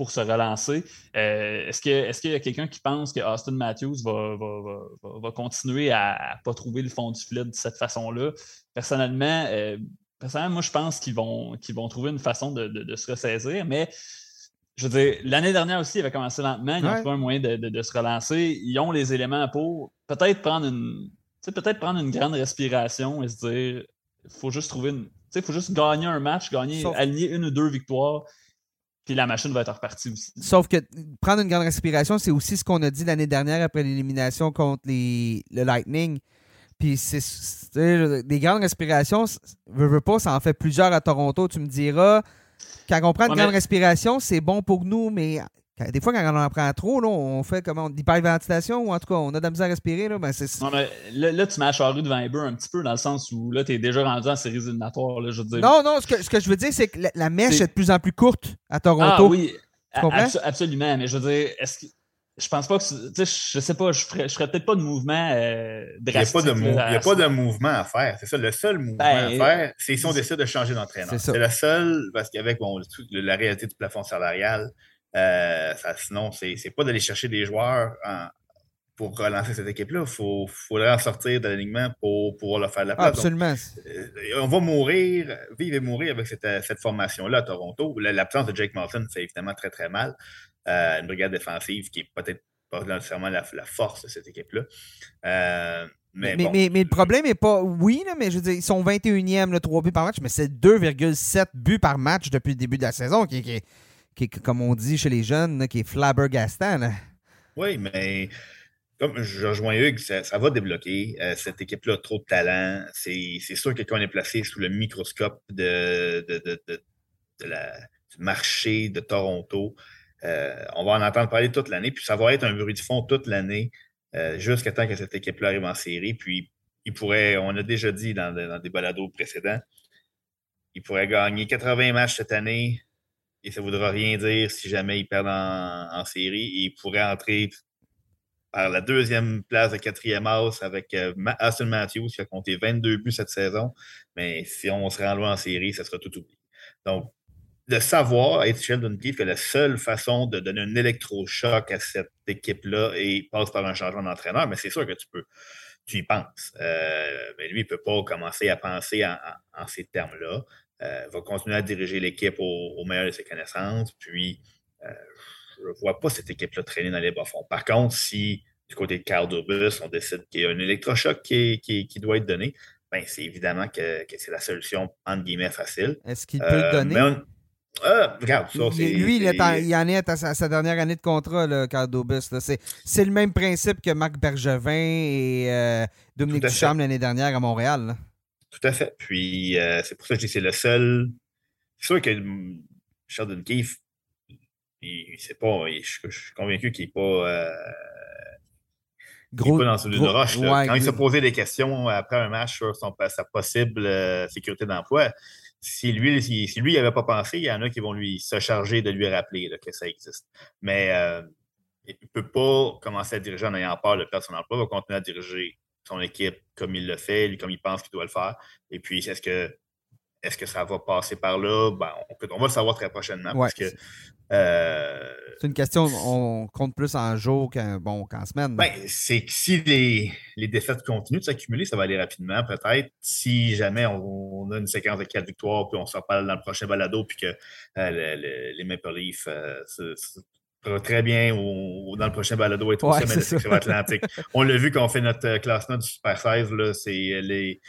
pour se relancer. Euh, est-ce qu'il est y a quelqu'un qui pense que Austin Matthews va, continuer à ne pas trouver le fond du filet de cette façon-là? Personnellement, euh, personnellement, moi, je pense qu'ils vont, qu'ils vont trouver une façon de, se ressaisir, mais je veux dire, l'année dernière aussi, il avait commencé lentement. Ils ont trouvé un moyen de, se relancer. Ils ont les éléments pour peut-être prendre une peut-être prendre une grande respiration et se dire il faut juste trouver une. Il faut juste gagner un match, gagner, aligner une ou deux victoires puis la machine va être repartie aussi. Sauf que prendre une grande respiration, c'est aussi ce qu'on a dit l'année dernière après l'élimination contre les, le Lightning. Puis c'est des grandes respirations, veux, veux pas, ça en fait plusieurs à Toronto, tu me diras. Quand on prend une grande respiration, c'est bon pour nous, mais des fois, quand on en prend trop, là, on fait comment l'hyperventilation ou en tout cas, on a de la misère à respirer. Là, ben non, mais là, tu m'as charrue devant les un petit peu dans le sens où là, tu es déjà rendu en séries éliminatoires. Là, je veux dire. Non, non, ce que, ce que je veux dire, c'est que la, mèche est... de plus en plus courte à Toronto. Ah oui, absolument. Mais je veux dire, est-ce que. Je pense pas que. Tu sais, je sais pas, je ferais, je ferais peut-être pas de mouvement euh, drastique. Il n'y a, pas de mouvement à faire. C'est ça. Le seul mouvement à ben, faire, c'est si on décide de changer d'entraîneur. C'est le seul, parce qu'avec bon, la réalité du plafond salarial, euh, ça, sinon, c'est n'est pas d'aller chercher des joueurs pour relancer cette équipe-là. Il faudrait en sortir de l'alignement pour pouvoir leur faire la place. absolument. Euh, on va mourir, vivre et mourir avec cette, cette formation-là à Toronto. L'absence de Jake Martin fait évidemment très, très mal. Euh, une brigade défensive qui est peut-être pas nécessairement la, force de cette équipe-là. mais, mais, mais, le problème n'est pas. Oui, mais je veux dire, ils sont 21e, le 3 buts par match, mais c'est 2,7 buts par match depuis le début de la saison qui, qui, qui comme on dit chez les jeunes, qui est flabbergastant. Oui, mais comme je rejoins Hugues, ça, va débloquer. Euh, cette équipe-là a trop de talent. C'est sûr que quand on est placé sous le microscope de, la, du marché de Toronto, euh, on va en entendre parler toute l'année, puis ça va être un bruit de fond toute l'année, euh, jusqu'à temps que cette équipe-là arrive en série. Puis, il pourrait, on a déjà dit dans, dans des balados précédents, il pourrait gagner 80 matchs cette année, et ça ne voudra rien dire si jamais ils perdent en, série. ils pourraient entrer par la deuxième place de quatrième house avec euh, Austin Matthews qui a compté 22 buts cette saison. Mais si on se rend loin en série, ça sera tout oublié. Donc, de savoir être Sheldon Keefe que la seule façon de donner un électrochoc à cette équipe-là et passe par un changement d'entraîneur, mais c'est sûr que tu peux, tu y penses. Euh, mais lui, il ne peut pas commencer à penser en, ces termes-là. Euh, va continuer à diriger l'équipe au, meilleur de ses connaissances. Puis, euh, je ne vois pas cette équipe-là traîner dans les bas-fonds. Par contre, si du côté de Carl Dubus, on décide qu'il y a un électrochoc qui, qui, doit être donné, ben, c'est évidemment que, c'est la solution, entre guillemets, facile. Est-ce qu'il peut le donner? Ah, regarde, ça, Lui, il, il, en est à sa, dernière année de contrat, le Cardobus. C'est le même principe que Marc Bergevin et euh, Dominique Ducharme l'année dernière à Montréal. Tout à fait. Puis, euh, c'est pour ça que c'est le seul. C'est sûr que Sheldon Keefe, il, pas, je, suis convaincu qu'il n'est pas. Euh, gros, pas dans une roche. Quand il se posait des questions après un match sur son, sa possible sécurité d'emploi, si lui, si, lui n'avait pas pensé, il y en a qui vont lui se charger de lui rappeler que ça existe. Mais euh, il ne peut pas commencer à diriger en ayant peur de perdre son emploi. Il va continuer à diriger son équipe comme il le fait, comme il pense qu'il doit le faire. Et puis, est-ce que est-ce que ça va passer par là? Ben, on, va le savoir très prochainement. Parce que, euh, c'est une question, on compte plus en jours qu'en bon, semaine. Ben, c'est que si les, les, défaites continuent de s'accumuler, ça va aller rapidement, peut-être. Si jamais on, a une séquence de quatre victoires, puis on se reparle dans le prochain balado, puis que euh, les Maple Leafs euh, très bien dans le prochain balado être au sommet de Atlantique. on l'a vu quand on fait notre classement du Super 16, c'est les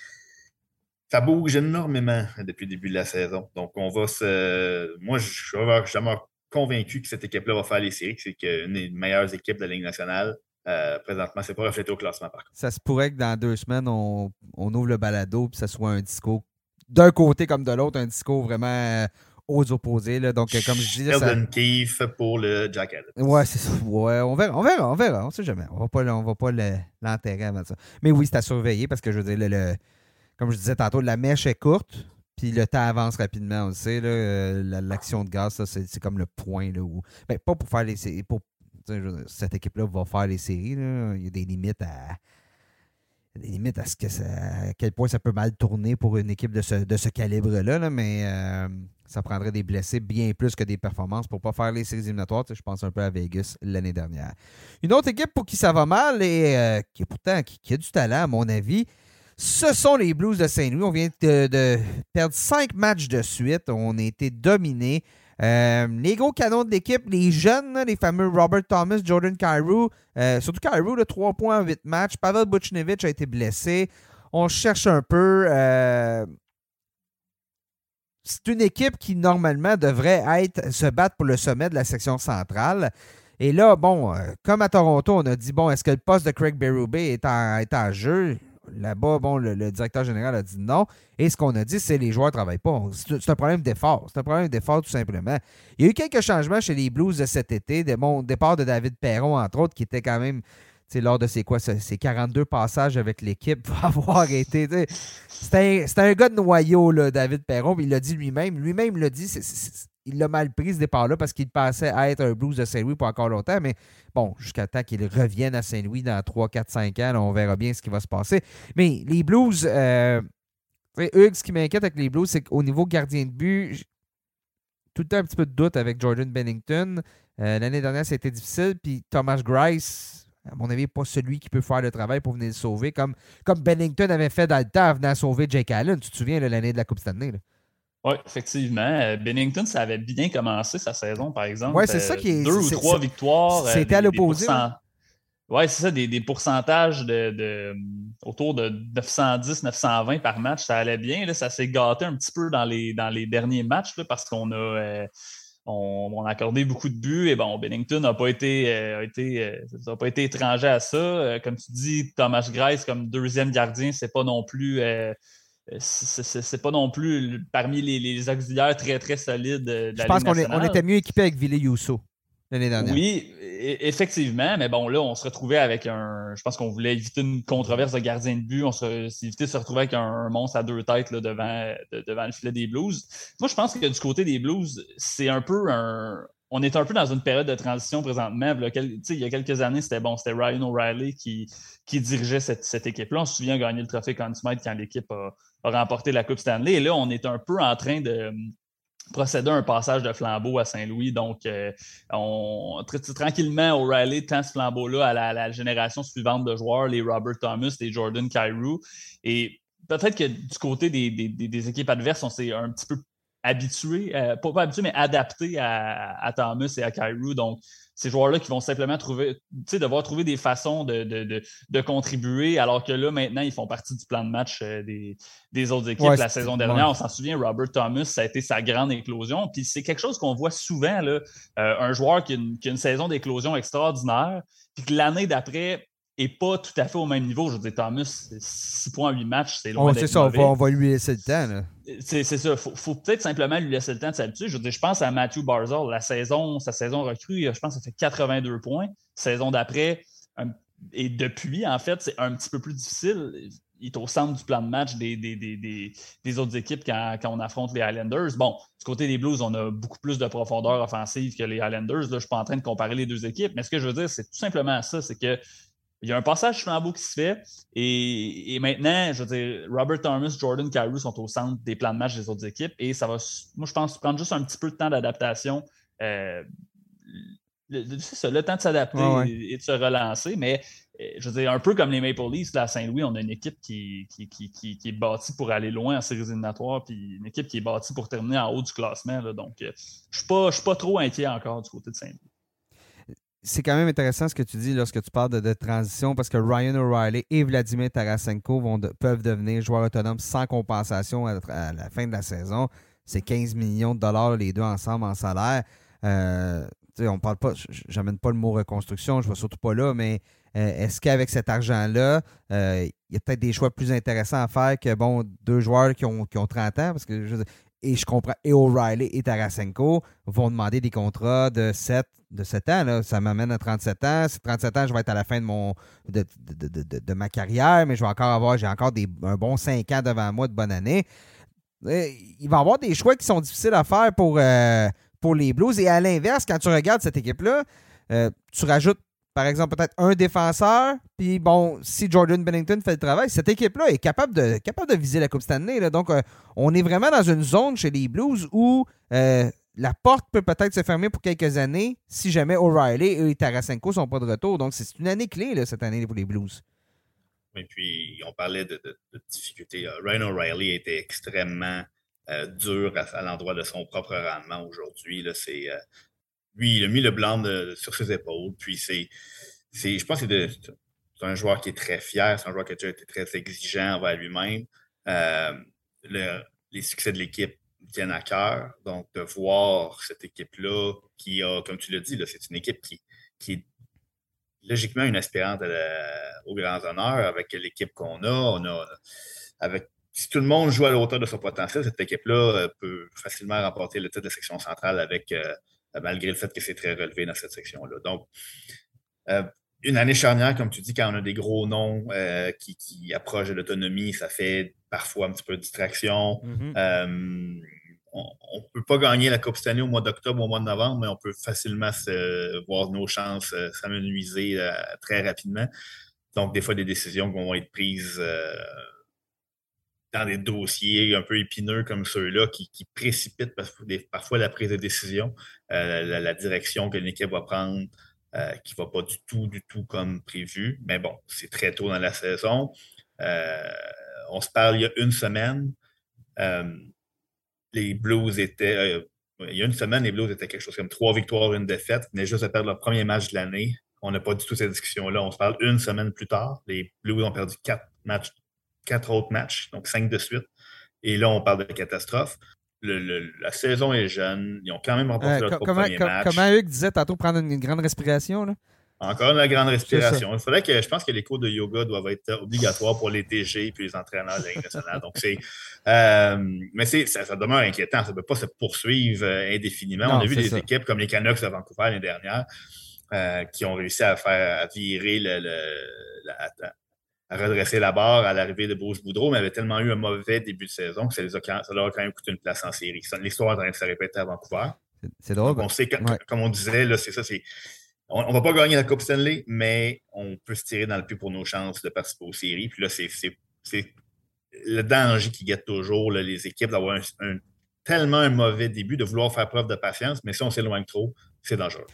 ça bouge énormément depuis le début de la saison. Donc, on va se. Moi, je suis jamais convaincu que cette équipe-là va faire les séries, que c'est une des meilleures équipes de la Ligue nationale. Euh, présentement, c'est pas reflété au classement, par contre. Ça se pourrait que dans deux semaines, on, ouvre le balado et que ce soit un discours d'un côté comme de l'autre, un discours vraiment euh, aux opposés. Là. Donc, comme je disais. Sheldon ça... pour le Jack Allen. Ouais, c'est ça. Ouais, on verra, on verra, on verra. On sait jamais. On va pas, on va pas l'enterrer avant ça. Mais oui, c'est à surveiller parce que je veux dire, le comme je disais tantôt, la mèche est courte, puis le temps avance rapidement. On le sait, euh, l'action de gaz, c'est comme le point là, où. Ben, pas pour faire les séries. cette équipe-là va faire les séries. Il y a des limites à. Des limites à ce que à quel point ça peut mal tourner pour une équipe de ce, calibre-là, mais euh, ça prendrait des blessés bien plus que des performances pour pas faire les séries éliminatoires. Je pense un peu à Vegas l'année dernière. Une autre équipe pour qui ça va mal et euh, qui pourtant qui, a du talent, à mon avis, ce sont les Blues de Saint-Louis. On vient de, perdre cinq matchs de suite. On a été dominés. Euh, les gros canons de l'équipe, les jeunes, les fameux Robert Thomas, Jordan Cairo, euh, surtout Cairo, 3 points en 8 matchs. Pavel Buchnevich a été blessé. On cherche un peu. C'est une équipe qui, normalement, devrait se battre pour le sommet de la section centrale. Et là, bon, comme à Toronto, on a dit, bon, est-ce que le poste de Craig Berube est est en jeu? Là-bas, bon, le, directeur général a dit non. Et ce qu'on a dit, c'est que les joueurs ne travaillent pas. C'est un problème d'effort. C'est un problème d'effort, tout simplement. Il y a eu quelques changements chez les Blues de cet été. Mon départ de David Perron, entre autres, qui était quand même lors de ses, quoi, ses 42 passages avec l'équipe, va avoir été. C'était un, un, gars de noyau, là, David Perron, il l'a dit lui-même. Lui-même l'a dit, il l'a mal pris ce départ-là parce qu'il pensait à être un blues de Saint-Louis pour encore longtemps. Mais bon, jusqu'à temps qu'il revienne à Saint-Louis dans 3, 4, 5 ans, on verra bien ce qui va se passer. Mais les blues, euh, Hugues, ce qui m'inquiète avec les blues, c'est qu'au niveau gardien de but, tout le temps un petit peu de doute avec Jordan Bennington. Euh, l'année dernière, été difficile. Puis Thomas Grice, à mon avis, pas celui qui peut faire le travail pour venir le sauver, comme, comme Bennington avait fait dans le temps venant sauver Jake Allen. Tu te souviens l'année de la Coupe Stanley? Oui, effectivement. Euh, Bennington, ça avait bien commencé sa saison, par exemple. Oui, c'est ça qui est. Deux ou trois victoires. Euh, c'était à l'opposé. Oui, c'est ça, des, pourcentages de, autour de 910, 920 par match, ça allait bien. Là, ça s'est gâté un petit peu dans les, dans les derniers matchs parce qu'on a, euh, on, a accordé beaucoup de buts. Et bon, Bennington n'a pas été, a été, pas été étranger à ça. comme tu dis, Thomas Grice comme deuxième gardien, c'est pas non plus euh, c'est pas non plus parmi les, auxiliaires très très solides de la Je pense qu'on était mieux équipé avec Ville Yousso Oui, e, effectivement, mais bon, là, on se retrouvait avec un. Je pense qu'on voulait éviter une controverse de gardien de but. On s'est évité de se retrouver avec un, monstre à deux têtes devant, devant le filet des Blues. Moi, je pense que du côté des Blues, c'est un peu un, on est un peu dans une période de transition présentement. il y a quelques années, c'était bon, c'était Ryan O'Reilly qui, qui dirigeait cette, équipe-là. On se souvient gagner le trophée Conn Smythe quand l'équipe a, remporté la Coupe Stanley. Et là, on est un peu en train de procéder à un passage de flambeau à Saint-Louis. Donc, euh, on, tranquillement, O'Reilly tend ce flambeau-là à la, génération suivante de joueurs, les Robert Thomas, les Jordan Cairo. Et peut-être que du côté des, équipes adverses, on s'est un petit peu habitués, euh, pas, habitués, mais adaptés à, Thomas et à Cairo. Donc, ces joueurs-là qui vont simplement trouver, devoir trouver des façons de, de, contribuer, alors que là, maintenant, ils font partie du plan de match euh, des, autres équipes. la saison dernière, on s'en souvient, Robert Thomas, ça a été sa grande éclosion. Puis c'est quelque chose qu'on voit souvent, là, euh, un joueur qui a une, qui a une saison d'éclosion extraordinaire, puis que l'année d'après, et pas tout à fait au même niveau. Je veux dire, Thomas, 6 points en 8 matchs, c'est loin C'est ça, on va, lui laisser le temps. C'est ça. Il faut, peut-être simplement lui laisser le temps de s'habituer. Je veux dire, je pense à Matthew Barzell, la saison, sa saison recrue, je pense que ça fait 82 points. Saison d'après, et depuis, en fait, c'est un petit peu plus difficile. Il est au centre du plan de match des, des, autres équipes quand, on affronte les Highlanders. Bon, du côté des Blues, on a beaucoup plus de profondeur offensive que les Highlanders. Là, je ne suis pas en train de comparer les deux équipes, mais ce que je veux dire, c'est tout simplement ça, c'est que il y a un passage flambeau qui se fait. Et, maintenant, je veux dire, Robert Thomas, Jordan Carew sont au centre des plans de match des autres équipes. Et ça va, moi, je pense, prendre juste un petit peu de temps d'adaptation. Euh, c'est ça, le temps de s'adapter et, de se relancer. Mais euh, je veux dire, un peu comme les Maple Leafs, là, à Saint-Louis, on a une équipe qui, qui, qui, est bâtie pour aller loin en séries éliminatoires, puis une équipe qui est bâtie pour terminer en haut du classement. donc, euh, je ne suis, suis pas trop inquiet encore du côté de Saint-Louis c'est quand même intéressant ce que tu dis lorsque tu parles de, transition parce que Ryan O'Reilly et Vladimir Tarasenko vont peuvent devenir joueurs autonomes sans compensation à, la fin de la saison. C'est 15 millions de dollars les deux ensemble en salaire. Euh, on parle pas, j'amène pas le mot reconstruction, je ne vais surtout pas là, mais euh, est-ce qu'avec cet argent-là, euh, il y a peut-être des choix plus intéressants à faire que bon, deux joueurs qui ont, qui ont 30 ans? Parce que je, et je comprends, et O'Reilly et Tarasenko vont demander des contrats de 7, de 7 ans. Ça m'amène à 37 ans. C'est 37 ans, je vais être à la fin de mon de, de, ma carrière, mais je vais encore avoir, j'ai encore des, un bon 5 ans devant moi de bonne année. Il va y avoir des choix qui sont difficiles à faire pour, euh, pour les Blues. Et à l'inverse, quand tu regardes cette équipe-là, euh, tu rajoutes par exemple, peut-être un défenseur. Puis bon, si Jordan Bennington fait le travail, cette équipe-là est capable de, capable de viser la Coupe Stanley. Là. Donc, euh, on est vraiment dans une zone chez les Blues où euh, la porte peut peut-être se fermer pour quelques années si jamais O'Reilly et Tarasenko sont pas de retour. Donc, c'est une année clé cette année pour les Blues. Et puis, on parlait de, difficultés. Ryan O'Reilly était extrêmement euh, dur à, l'endroit de son propre rendement aujourd'hui. C'est lui, il a mis le blanc sur ses épaules. Puis c'est, je pense que c'est un joueur qui est très fier, c'est un joueur qui a été très exigeant envers lui-même. Euh, les succès de l'équipe tiennent à cœur. Donc, de voir cette équipe-là qui a, comme tu l'as dit, c'est une équipe qui, qui est logiquement une aspirante aux grands honneurs avec l'équipe qu'on a. On a avec, si tout le monde joue à la hauteur de son potentiel, cette équipe-là euh, peut facilement remporter le titre de section centrale avec euh, malgré le fait que c'est très relevé dans cette section-là. Donc, euh, une année charnière, comme tu dis, quand on a des gros noms euh, qui, approchent de l'autonomie, ça fait parfois un petit peu de distraction. Mm-hmm. on ne peut pas gagner la Coupe Stanley au mois d'octobre ou au mois de novembre, mais on peut facilement voir nos chances s'amenuiser très rapidement. Donc, des fois, des décisions vont être prises dans des dossiers un peu épineux comme ceux-là qui, précipitent parfois la prise de décision, euh, la, direction que l'équipe va prendre, euh, qui ne va pas du tout, du tout comme prévu. Mais bon, c'est très tôt dans la saison. Euh, on se parle il y a une semaine. les Blues étaient. il y a une semaine, les Blues étaient quelque chose comme trois victoires, une défaite. Ils juste de perdre leur premier match de l'année. On n'a pas du tout cette discussion-là. On se parle une semaine plus tard. Les Blues ont perdu quatre matchs quatre autres matchs, donc cinq de suite. Et là, on parle de catastrophe. la saison est jeune. Ils ont quand même remporté euh, leur comment, premier match. Comment Hugues disait tantôt prendre une, grande respiration? Là? Encore une grande respiration. Il faudrait que je pense que les cours de yoga doivent être obligatoires pour les TG et les entraîneurs de la nationale. Donc c'est, euh, mais c'est, ça, demeure inquiétant. Ça ne peut pas se poursuivre euh, indéfiniment. on a vu des équipes comme les Canucks de Vancouver l'année dernière qui ont réussi à faire à virer le, le, à redresser la barre à l'arrivée de Bruce Boudreau, mais avait tellement eu un mauvais début de saison que ça, les a, ça leur a quand même coûté une place en série. L'histoire est en train de se répéter à Vancouver. C'est drôle. on sait, comme on disait, là, c'est ça, c'est. On ne va pas gagner la Coupe Stanley, mais on peut se tirer dans le pied pour nos chances de participer aux séries. Puis là, c'est le danger qui guette toujours les équipes d'avoir un, tellement un mauvais début, de vouloir faire preuve de patience, mais si on s'éloigne trop, c'est dangereux.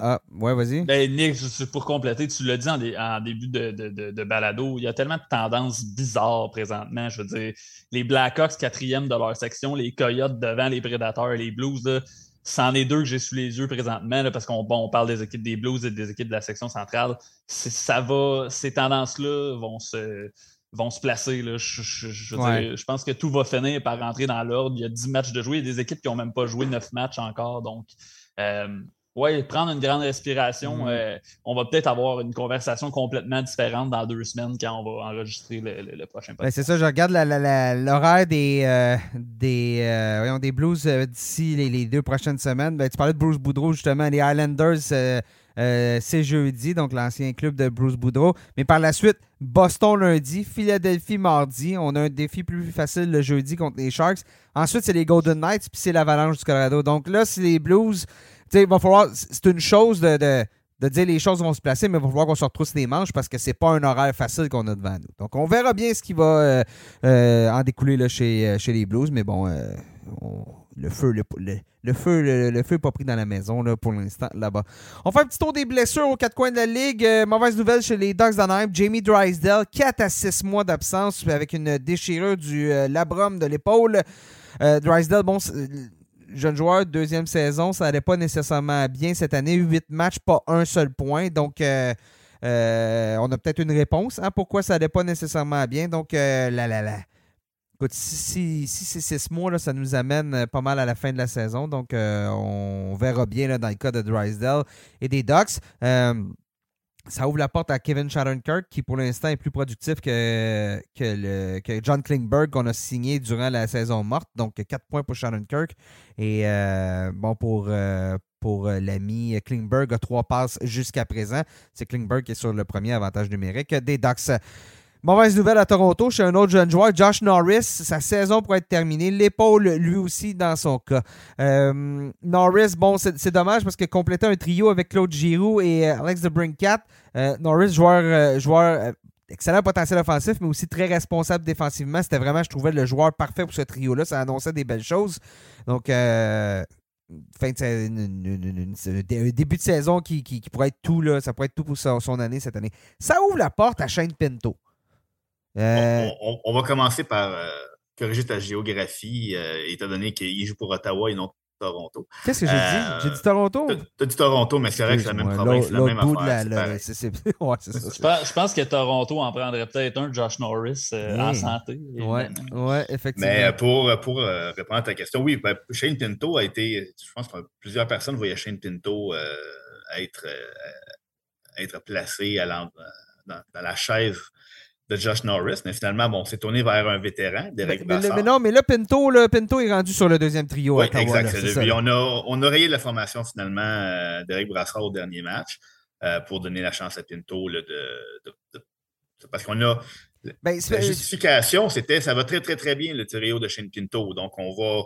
Ah, ouais, vas-y. Ben, Nick, pour compléter, tu l'as dit en, début de, balado, il y a tellement de tendances bizarres présentement. Je veux dire, les Blackhawks, quatrième de leur section, les Coyotes devant les Prédateurs, les Blues, c'en est deux que j'ai sous les yeux présentement, parce qu'on on parle des équipes des Blues et des équipes de la section centrale. Ça va, ces tendances-là vont se vont se placer. Là. Je, je, pense que tout va finir par rentrer dans l'ordre. Il y a 10 matchs de jouer. Il y a des équipes qui n'ont même pas joué 9 matchs encore. Donc, euh, oui, prendre une grande respiration. Mm. Euh, on va peut-être avoir une conversation complètement différente dans deux semaines quand on va enregistrer le, prochain podcast. c'est ça, je regarde l'horaire des, euh, des, des Blues d'ici les, deux prochaines semaines. Ben, tu parlais de Bruce Boudreau, justement, les Islanders euh, c'est jeudi, donc l'ancien club de Bruce Boudreau. Mais par la suite, Boston lundi, Philadelphie mardi. On a un défi plus facile le jeudi contre les Sharks. Ensuite, c'est les Golden Knights, puis c'est l'Avalanche du Colorado. Donc là, c'est les Blues. Falloir. C'est une chose de, de, dire les choses vont se placer, mais il va falloir qu'on se retrousse les manches parce que c'est pas un horaire facile qu'on a devant nous. Donc on verra bien ce qui va euh, euh, en découler là, chez, chez les Blues, mais bon, le feu, le, le, feu, le, feu pas pris dans la maison là, pour l'instant là-bas. On fait un petit tour des blessures aux quatre coins de la ligue. Euh, mauvaise nouvelle chez les Ducks d'Anaheim. Jamie Drysdale, 4 à 6 mois d'absence avec une déchirure du euh, labrum de l'épaule. Euh, Drysdale, bon, jeune joueur, deuxième saison, ça n'allait pas nécessairement bien cette année. 8 matchs, pas un seul point. Donc, on a peut-être une réponse hein, pourquoi ça n'allait pas nécessairement bien. Donc, la la la Écoute, si, si, ces six mois, là, ça nous amène euh, pas mal à la fin de la saison. Donc, euh, on verra bien là, dans le cas de Drysdale et des Ducks. Euh, ça ouvre la porte à Kevin Shattenkirk, qui pour l'instant est plus productif que, que, John Klingberg qu'on a signé durant la saison morte. Donc, 4 points pour Shattenkirk. Et bon, pour, pour l'ami Klingberg, a trois passes jusqu'à présent. C'est Klingberg qui est sur le premier avantage numérique des Ducks. Mauvaise nouvelle à Toronto, chez un autre jeune joueur, Josh Norris, sa saison pourrait être terminée. L'épaule, lui aussi, dans son cas. Euh, Norris, bon, c'est dommage parce que compléter un trio avec Claude Giroux et euh, Alex de Brinkat, euh, Norris, joueur, joueur excellent potentiel offensif, mais aussi très responsable défensivement. C'était vraiment, je trouvais, le joueur parfait pour ce trio-là. Ça annonçait des belles choses. Donc, fin de début de saison qui, pourrait être tout, là, ça pourrait être tout pour son, son année cette année. Ça ouvre la porte à Shane Pinto. Euh, on, va commencer par euh, corriger ta géographie, euh, étant donné qu'il joue pour Ottawa et non Toronto. Qu'est-ce que j'ai dit? J'ai dit Toronto? Tu as dit Toronto, mais c'est vrai que c'est la même province, la même affaire. Je pense que Toronto en prendrait peut-être un Josh Norris en santé. Oui, ouais, effectivement. Mais pour, pour répondre à ta question, oui, ben, Shane Pinto a été, je pense que plusieurs personnes voyaient Shane Pinto être, être placé à dans, dans, la chaise de Josh Norris, mais finalement, bon, c'est tourné vers un vétéran, Derek mais, mais, non, mais là, Pinto, là, Pinto est rendu sur le deuxième trio. Oui, exact. on, a, on a rayé la formation finalement euh, Derek Brassard au dernier match euh, pour donner la chance à Pinto de, Parce qu'on a. Ben, la justification, c'était ça va très, très, très bien le trio de Shane Pinto. Donc, on va.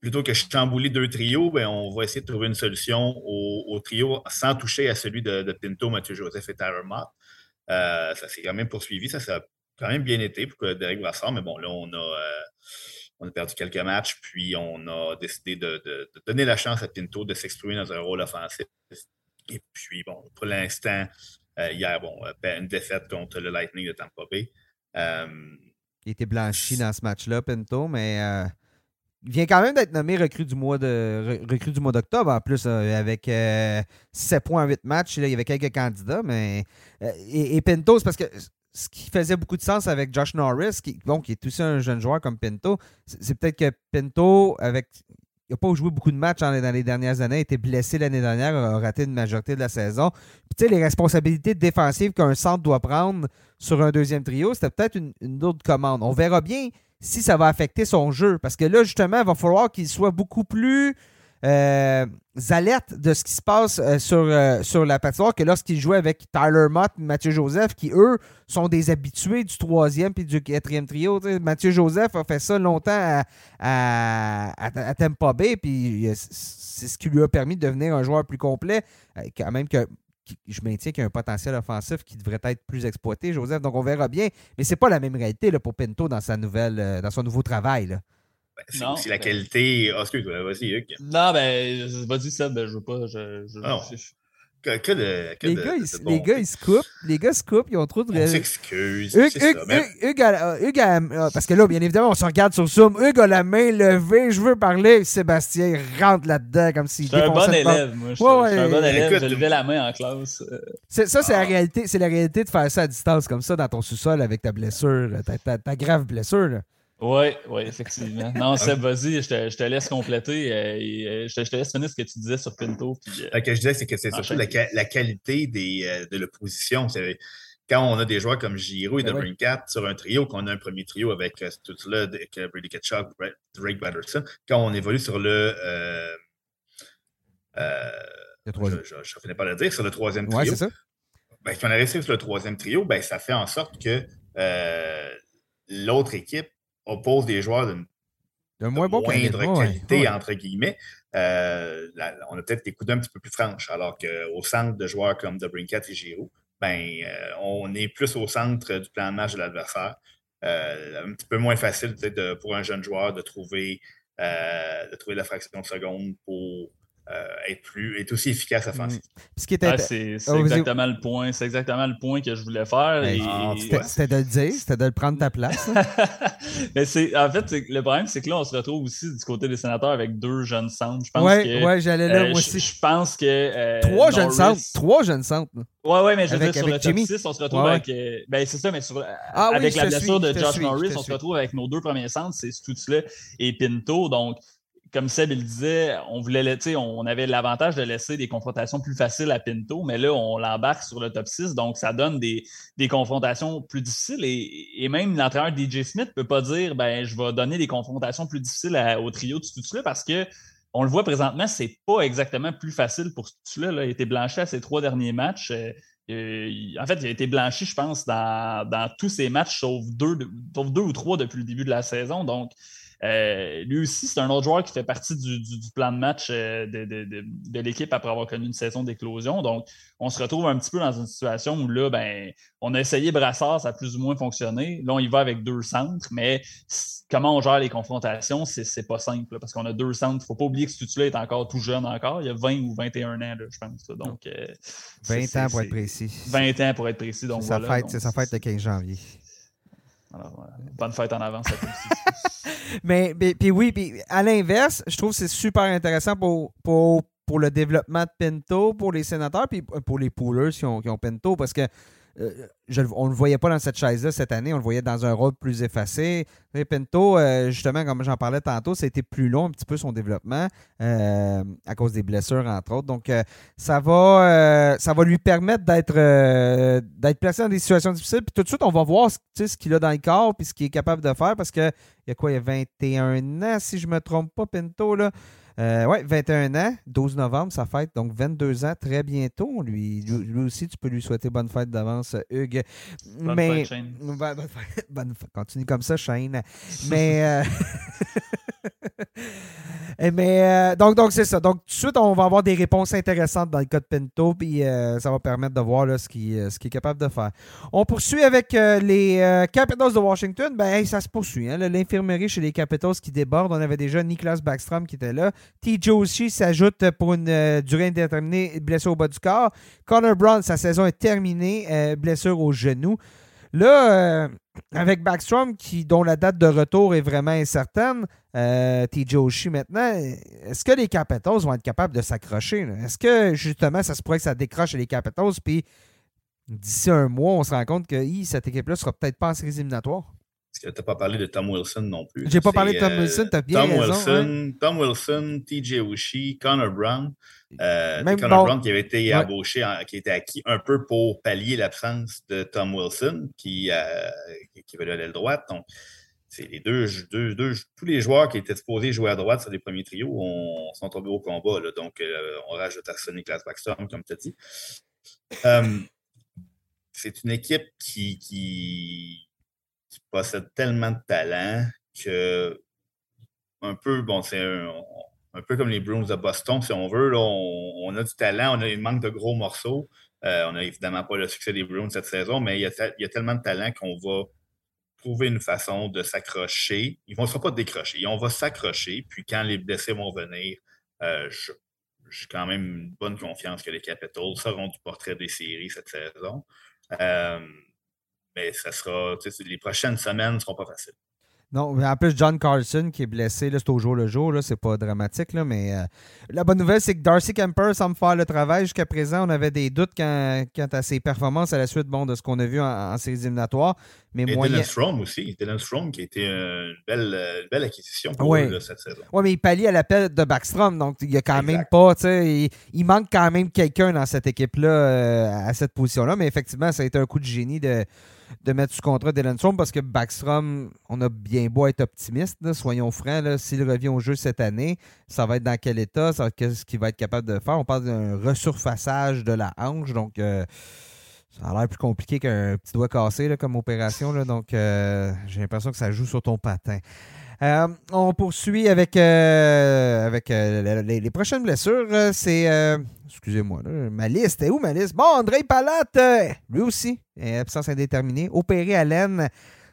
Plutôt que chambouler deux trios, ben, on va essayer de trouver une solution au, trio sans toucher à celui de, Pinto, Mathieu Joseph et Tyler Mott. Euh, ça s'est quand même poursuivi. Ça, ça a quand même bien été pour que Derek Brassard, mais bon, là, on a, euh, on a perdu quelques matchs, puis on a décidé de, donner la chance à Pinto de s'exprimer dans un rôle offensif. Et puis, bon, pour l'instant, euh, hier, bon, une défaite contre le Lightning de Tampa Bay. il était blanchi dans ce match-là, Pinto, mais il vient quand même d'être nommé recrue du mois d'octobre en plus euh, avec 7 euh, points en 8 matchs. il y avait quelques candidats, mais euh, et, Pinto, c'est parce que ce qui faisait beaucoup de sens avec Josh Norris, qui, bon, qui est aussi un jeune joueur comme Pinto, c'est peut-être que Pinto, avec il n'a pas joué beaucoup de matchs dans les, dernières années, a été blessé l'année dernière, a raté une majorité de la saison. Puis tu sais, les responsabilités défensives qu'un centre doit prendre sur un deuxième trio, c'était peut-être une autre commande. On verra bien si ça va affecter son jeu. Parce que là, justement, il va falloir qu'il soit beaucoup plus euh, alertes de ce qui se passe euh, sur, euh, sur la patinoire que lorsqu'il jouait avec Tyler Mott et Mathieu Joseph, qui eux sont des habitués du troisième puis du quatrième trio. Mathieu Joseph a fait ça longtemps à, à, à, Tampa Bay, puis c'est ce qui lui a permis de devenir un joueur plus complet, quand même que je maintiens qu'il y a un potentiel offensif qui devrait être plus exploité, Joseph. Donc, on verra bien. Mais c'est pas la même réalité là, pour Pinto dans, sa nouvelle, dans son nouveau travail. Là. Ben, c'est la ben qualité. Oh, excuse, vas-y, Hugues. Non, ben, vas-y, ça, ben, je veux pas. Je, je, ah Que, que de, que les, de, gars, de, ils, les gars, ils se coupent. Les gars se coupent. Ils ont trop de On s'excuse. Hugues, Hugues, Hugues, Hugues, Hugues a, parce que là, bien évidemment, on se regarde sur Zoom. Hugues a la main levée. Je veux parler. Sébastien rentre là-dedans comme s'il Je suis un bon élève, moi. Je suis ouais, un bon élève. Écoute, je levais la main en classe. ça, c'est la ah. réalité. C'est la réalité de faire ça à distance comme ça dans ton sous-sol avec ta blessure, ta, ta, ta grave blessure. Là. Oui, oui, effectivement. Non, Seb, vas-y, je te, je te laisse compléter. Euh, euh, je, te, je, te, laisse finir ce que tu disais sur Pinto. Puis, euh, ce que je disais, c'est que c'est surtout la, la, qualité des, de l'opposition. Quand on a des joueurs comme Giroud et ben Debrincat sur un trio, qu'on a un premier trio avec tout là, avec Brady Ketchuk, Drake Batterson, quand on évolue sur le. Euh, euh, je ne finis pas de le dire, sur le troisième trio. Ouais, c'est ça. Ben, si on est resté sur le troisième trio, ben, ça fait en sorte que l'autre équipe oppose des joueurs d'une de moins bon moindre qualité, entre guillemets, euh, on a peut-être des coups d'un petit peu plus franches. Alors qu'au centre de joueurs comme Brinket et Giroud, ben, euh, on est plus au centre du plan de match de l'adversaire. Euh, un petit peu moins facile peut-être pour un jeune joueur de trouver, de trouver la fraction de seconde pour euh, être plus être aussi efficace offensivement. Ah, c'est oh, exactement le point. C'est exactement le point que je voulais faire. Ah, c'était de le dire, c'était de le prendre ta place. Mais c'est en fait le problème, c'est que là, on se retrouve aussi du côté des sénateurs avec deux jeunes centres. Je pense ouais, que, ouais, j'allais là euh, moi aussi. Je, pense que euh, trois jeunes centres, trois jeunes centres. Ouais, ouais, mais je veux dire, sur le top 6, on se retrouve avec. ben, c'est ça, mais sur, ah avec la blessure de Josh Norris, on se retrouve avec nos deux premiers centres, c'est Stutzle et Pinto. Donc, comme Seb il disait, on voulait, on avait l'avantage de laisser des confrontations plus faciles à Pinto, mais là, on l'embarque sur le top 6, donc ça donne des, confrontations plus difficiles. Et, même l'entraîneur DJ Smith ne peut pas dire ben je vais donner des confrontations plus difficiles au trio de Stutula parce que on le voit présentement, c'est pas exactement plus facile pour Stutula. Là. Il a été blanchi à ses trois derniers matchs. Euh, euh, en fait, il a été blanchi, je pense, dans, tous ses matchs, sauf deux, sauf deux ou trois depuis le début de la saison. Donc, euh, lui aussi, c'est un autre joueur qui fait partie du, plan de match euh, de, l'équipe après avoir connu une saison d'éclosion. Donc, on se retrouve un petit peu dans une situation où là, ben, on a essayé Brassard, ça a plus ou moins fonctionné. Là, on y va avec deux centres, mais comment on gère les confrontations, c'est pas simple parce qu'on a deux centres. Il ne faut pas oublier que ce là est encore tout jeune encore. Il a 20 ou 21 ans, je pense. Donc, 20 euh, ans pour être précis. 20 ans pour être précis. Donc, c'est sa, fête le 15 janvier. Alors, bonne fête en avance mais, puis oui, puis à l'inverse, je trouve que c'est super intéressant pour, pour, pour, le développement de Pinto, pour les sénateurs, puis pour les poolers qui ont, qui ont Pinto, parce que euh, on ne le voyait pas dans cette chaise-là cette année, on le voyait dans un rôle plus effacé. Pinto, euh, justement, comme j'en parlais tantôt, ça a été plus long un petit peu son développement euh, à cause des blessures, entre autres. Donc, ça, va, ça va lui permettre d'être placé dans des situations difficiles. Puis tout de suite, on va voir ce qu'il a dans le corps puis ce qu'il est capable de faire parce qu'il y a quoi, il y a 21 ans, si je ne me trompe pas, Pinto, là. Euh, oui, 21 ans, 12 novembre, ça fête, donc 22 ans très bientôt. Lui, lui aussi, tu peux lui souhaiter bonne fête d'avance, Hugues. Bonne Mais, fête, Shane. Bonne, continue comme ça, Shane. Mais. Euh, mais euh, donc, donc c'est ça. Donc, tout de suite, on va avoir des réponses intéressantes dans le cas de Pinto, puis euh, ça va permettre de voir ce qu'il euh, est capable de faire. On poursuit avec les Capitals de Washington. Ben, ça se poursuit. Hein, L'infirmerie chez les Capitals qui déborde. On avait déjà Niklas Backstrom qui était là. TJ aussi s'ajoute pour une durée indéterminée, blessure au bas du corps. Connor Brown, sa saison est terminée, blessure au genou. Là, avec Backstrom, qui, dont la date de retour est vraiment incertaine, euh, TJ Oshie maintenant, est-ce que les Capitals vont être capables de s'accrocher? Est-ce que justement, ça se pourrait que ça décroche les Capitals, puis d'ici un mois, on se rend compte que cette équipe-là sera peut-être pas en séries éliminatoires? Parce que tu n'as pas parlé de Tom Wilson non plus. J'ai pas parlé de Tom Wilson, tu as bien Tom raison. Wilson, Tom Wilson, TJ Oshie, Connor Brown. Euh, Connor Brown qui avait été embauché, qui était acquis un peu pour pallier l'absence de Tom Wilson, qui, euh, qui avait l'aile droite. Donc, les deux, deux, tous les joueurs qui étaient supposés jouer à droite sur les premiers trios on, sont tombés au combat. donc, on rajoute à Sonny Class Backstrom, comme tu as dit. c'est une équipe qui, qui, possède tellement de talent que un peu, bon, c'est un, peu comme les Bruins de Boston, si on veut. on, a du talent, on a une manque de gros morceaux. Euh, on n'a évidemment pas le succès des Bruins cette saison, mais il y a, tellement de talent qu'on va trouver une façon de s'accrocher. Ils ne vont pas décrocher. On va s'accrocher, puis quand les blessés vont venir, euh, j'ai quand même une bonne confiance que les Capitals seront du portrait des séries cette saison. Euh, mais ça sera, les prochaines semaines ne seront pas faciles. Non, en plus, John Carlson qui est blessé, c'est au jour le jour, c'est pas dramatique, là, mais euh, la bonne nouvelle, c'est que Darcy Kemper semble faire le travail. Jusqu'à présent, on avait des doutes quant, à ses performances à la suite bon, de ce qu'on a vu en, séries éliminatoires. Mais Et Dylan Strom aussi. Dylan Strom qui a été une belle, belle acquisition pour eux, cette saison. Oui, mais il pallie à l'appel de Backstrom, donc il y a quand même pas, tu sais, il, manque quand même quelqu'un dans cette équipe-là euh, à cette position-là, mais effectivement, ça a été un coup de génie de de mettre sous contrat Dylan Strom parce que Backstrom, on a bien beau être optimiste, soyons francs, s'il revient au jeu cette année, ça va être dans quel état, ça va qu'est-ce qu'il va être capable de faire? On parle d'un resurfaçage de la hanche, donc euh, ça a l'air plus compliqué qu'un petit doigt cassé comme opération, donc euh, j'ai l'impression que ça joue sur ton patin. Euh, on poursuit avec, euh, euh, les, prochaines blessures. C'est. Excusez-moi, ma liste. est où ma liste? Bon, André Palate, lui aussi, absence indéterminée, opéré à l'aine.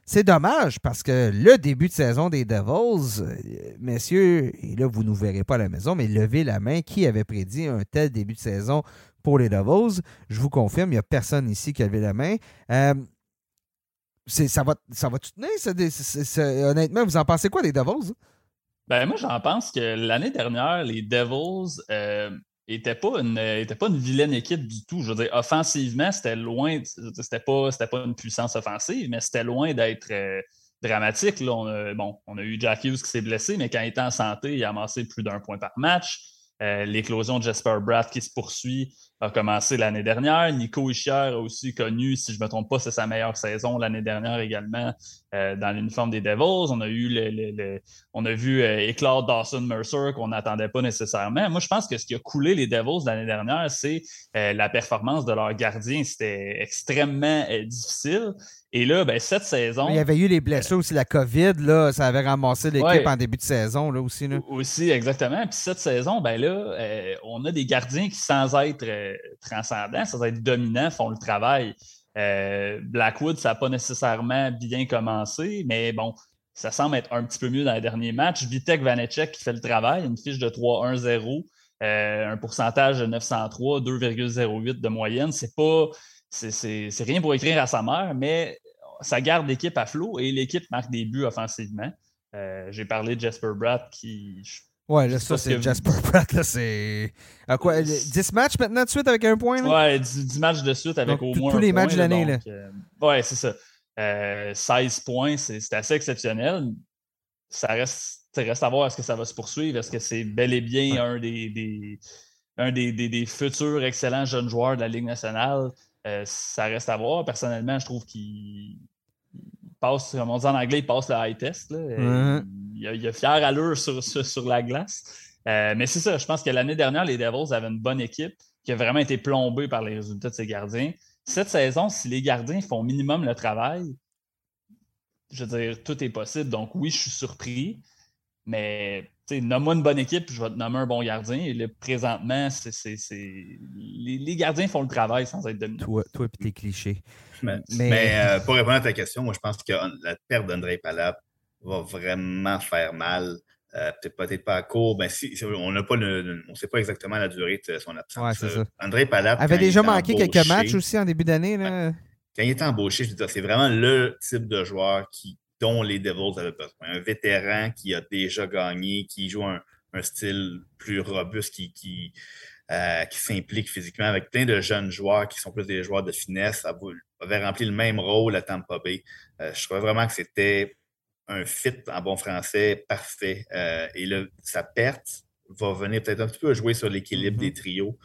C'est dommage parce que le début de saison des Devils, messieurs, et là, vous ne verrez pas la maison, mais levez la main. Qui avait prédit un tel début de saison pour les Devils? Je vous confirme, il n'y a personne ici qui a levé la main ça va, ça va tenir? honnêtement, vous en pensez quoi des Devils? Ben, moi, j'en pense que l'année dernière, les Devils n'étaient euh, pas, une, pas une vilaine équipe du tout. Je veux dire, offensivement, c'était loin, c'était pas, pas une puissance offensive, mais c'était loin d'être euh, dramatique. Là, on a, bon, on a eu Jack Hughes qui s'est blessé, mais quand il était en santé, il a amassé plus d'un point par match. Euh, l'éclosion de Jasper Bratt qui se poursuit a commencé l'année dernière. Nico Ischier a aussi connu, si je ne me trompe pas, c'est sa meilleure saison l'année dernière également euh, dans l'uniforme des Devils. On a eu le, on a vu euh, éclore Dawson Mercer qu'on n'attendait pas nécessairement. Moi, je pense que ce qui a coulé les Devils l'année dernière, c'est la performance de leur gardien. C'était extrêmement difficile. Et là, ben, cette saison. Il y avait eu les blessures aussi, la COVID, là, ça avait ramassé l'équipe en début de saison là, aussi. Là. Aussi, exactement. Puis cette saison, ben là, euh, on a des gardiens qui, sans être euh, transcendants, sans être dominants, font le travail. Euh, Blackwood, ça n'a pas nécessairement bien commencé, mais bon, ça semble être un petit peu mieux dans les derniers matchs. Vitek Vanecek qui fait le travail, une fiche de 3-1-0, un pourcentage de 903, 2,08 de moyenne. C'est pas c'est rien pour écrire à sa mère, mais ça garde l'équipe à flot et l'équipe marque des buts offensivement. Euh, j'ai parlé de Jasper Bratt qui. Ouais, là, ça, c'est Jasper Bratt. Là, c'est. quoi 10 matchs maintenant de suite avec un point là? Ouais, 10, matchs de suite avec au moins. Tous les matchs de l'année. Là. Euh, ouais, c'est ça. 16 euh, points, c'est assez exceptionnel. Ça reste, reste à voir est-ce que ça va se poursuivre. Est-ce que c'est bel et bien un des, des un des, des, des, futurs excellents jeunes joueurs de la Ligue nationale? Euh, ça reste à voir. Personnellement, je trouve qu'il passe, comme on dit en anglais, il passe le high test. Euh, il, a, fier allure sur, sur, la glace. Euh, mais c'est ça, je pense que l'année dernière, les Devils avaient une bonne équipe qui a vraiment été plombée par les résultats de ses gardiens. Cette saison, si les gardiens font minimum le travail, je veux dire, tout est possible. Donc oui, je suis surpris, mais nomme-moi une bonne équipe, je vais te nommer un bon gardien. Et là, présentement, c'est, les, gardiens font le travail sans être dominés. Toi, toi et tes clichés. Mais, euh, pour répondre à ta question, moi, je pense que la perte d'André Palap va vraiment faire mal. Euh, peut-être pas à court. Ben, si, on n'a pas on sait pas exactement la durée de son absence. Ouais, euh, André Palap avait déjà manqué quelques matchs aussi en début d'année. Quand il était embauché, je c'est vraiment le type de joueur qui dont les Devils avaient besoin. Un vétéran qui a déjà gagné, qui joue un, style plus robuste, qui, qui, euh, qui s'implique physiquement avec plein de jeunes joueurs qui sont plus des joueurs de finesse, ça avait rempli le même rôle à Tampa Bay. Euh, je trouvais vraiment que c'était un fit en bon français parfait. Euh, et le, sa perte va venir peut-être un petit peu jouer sur l'équilibre mm-hmm. des trios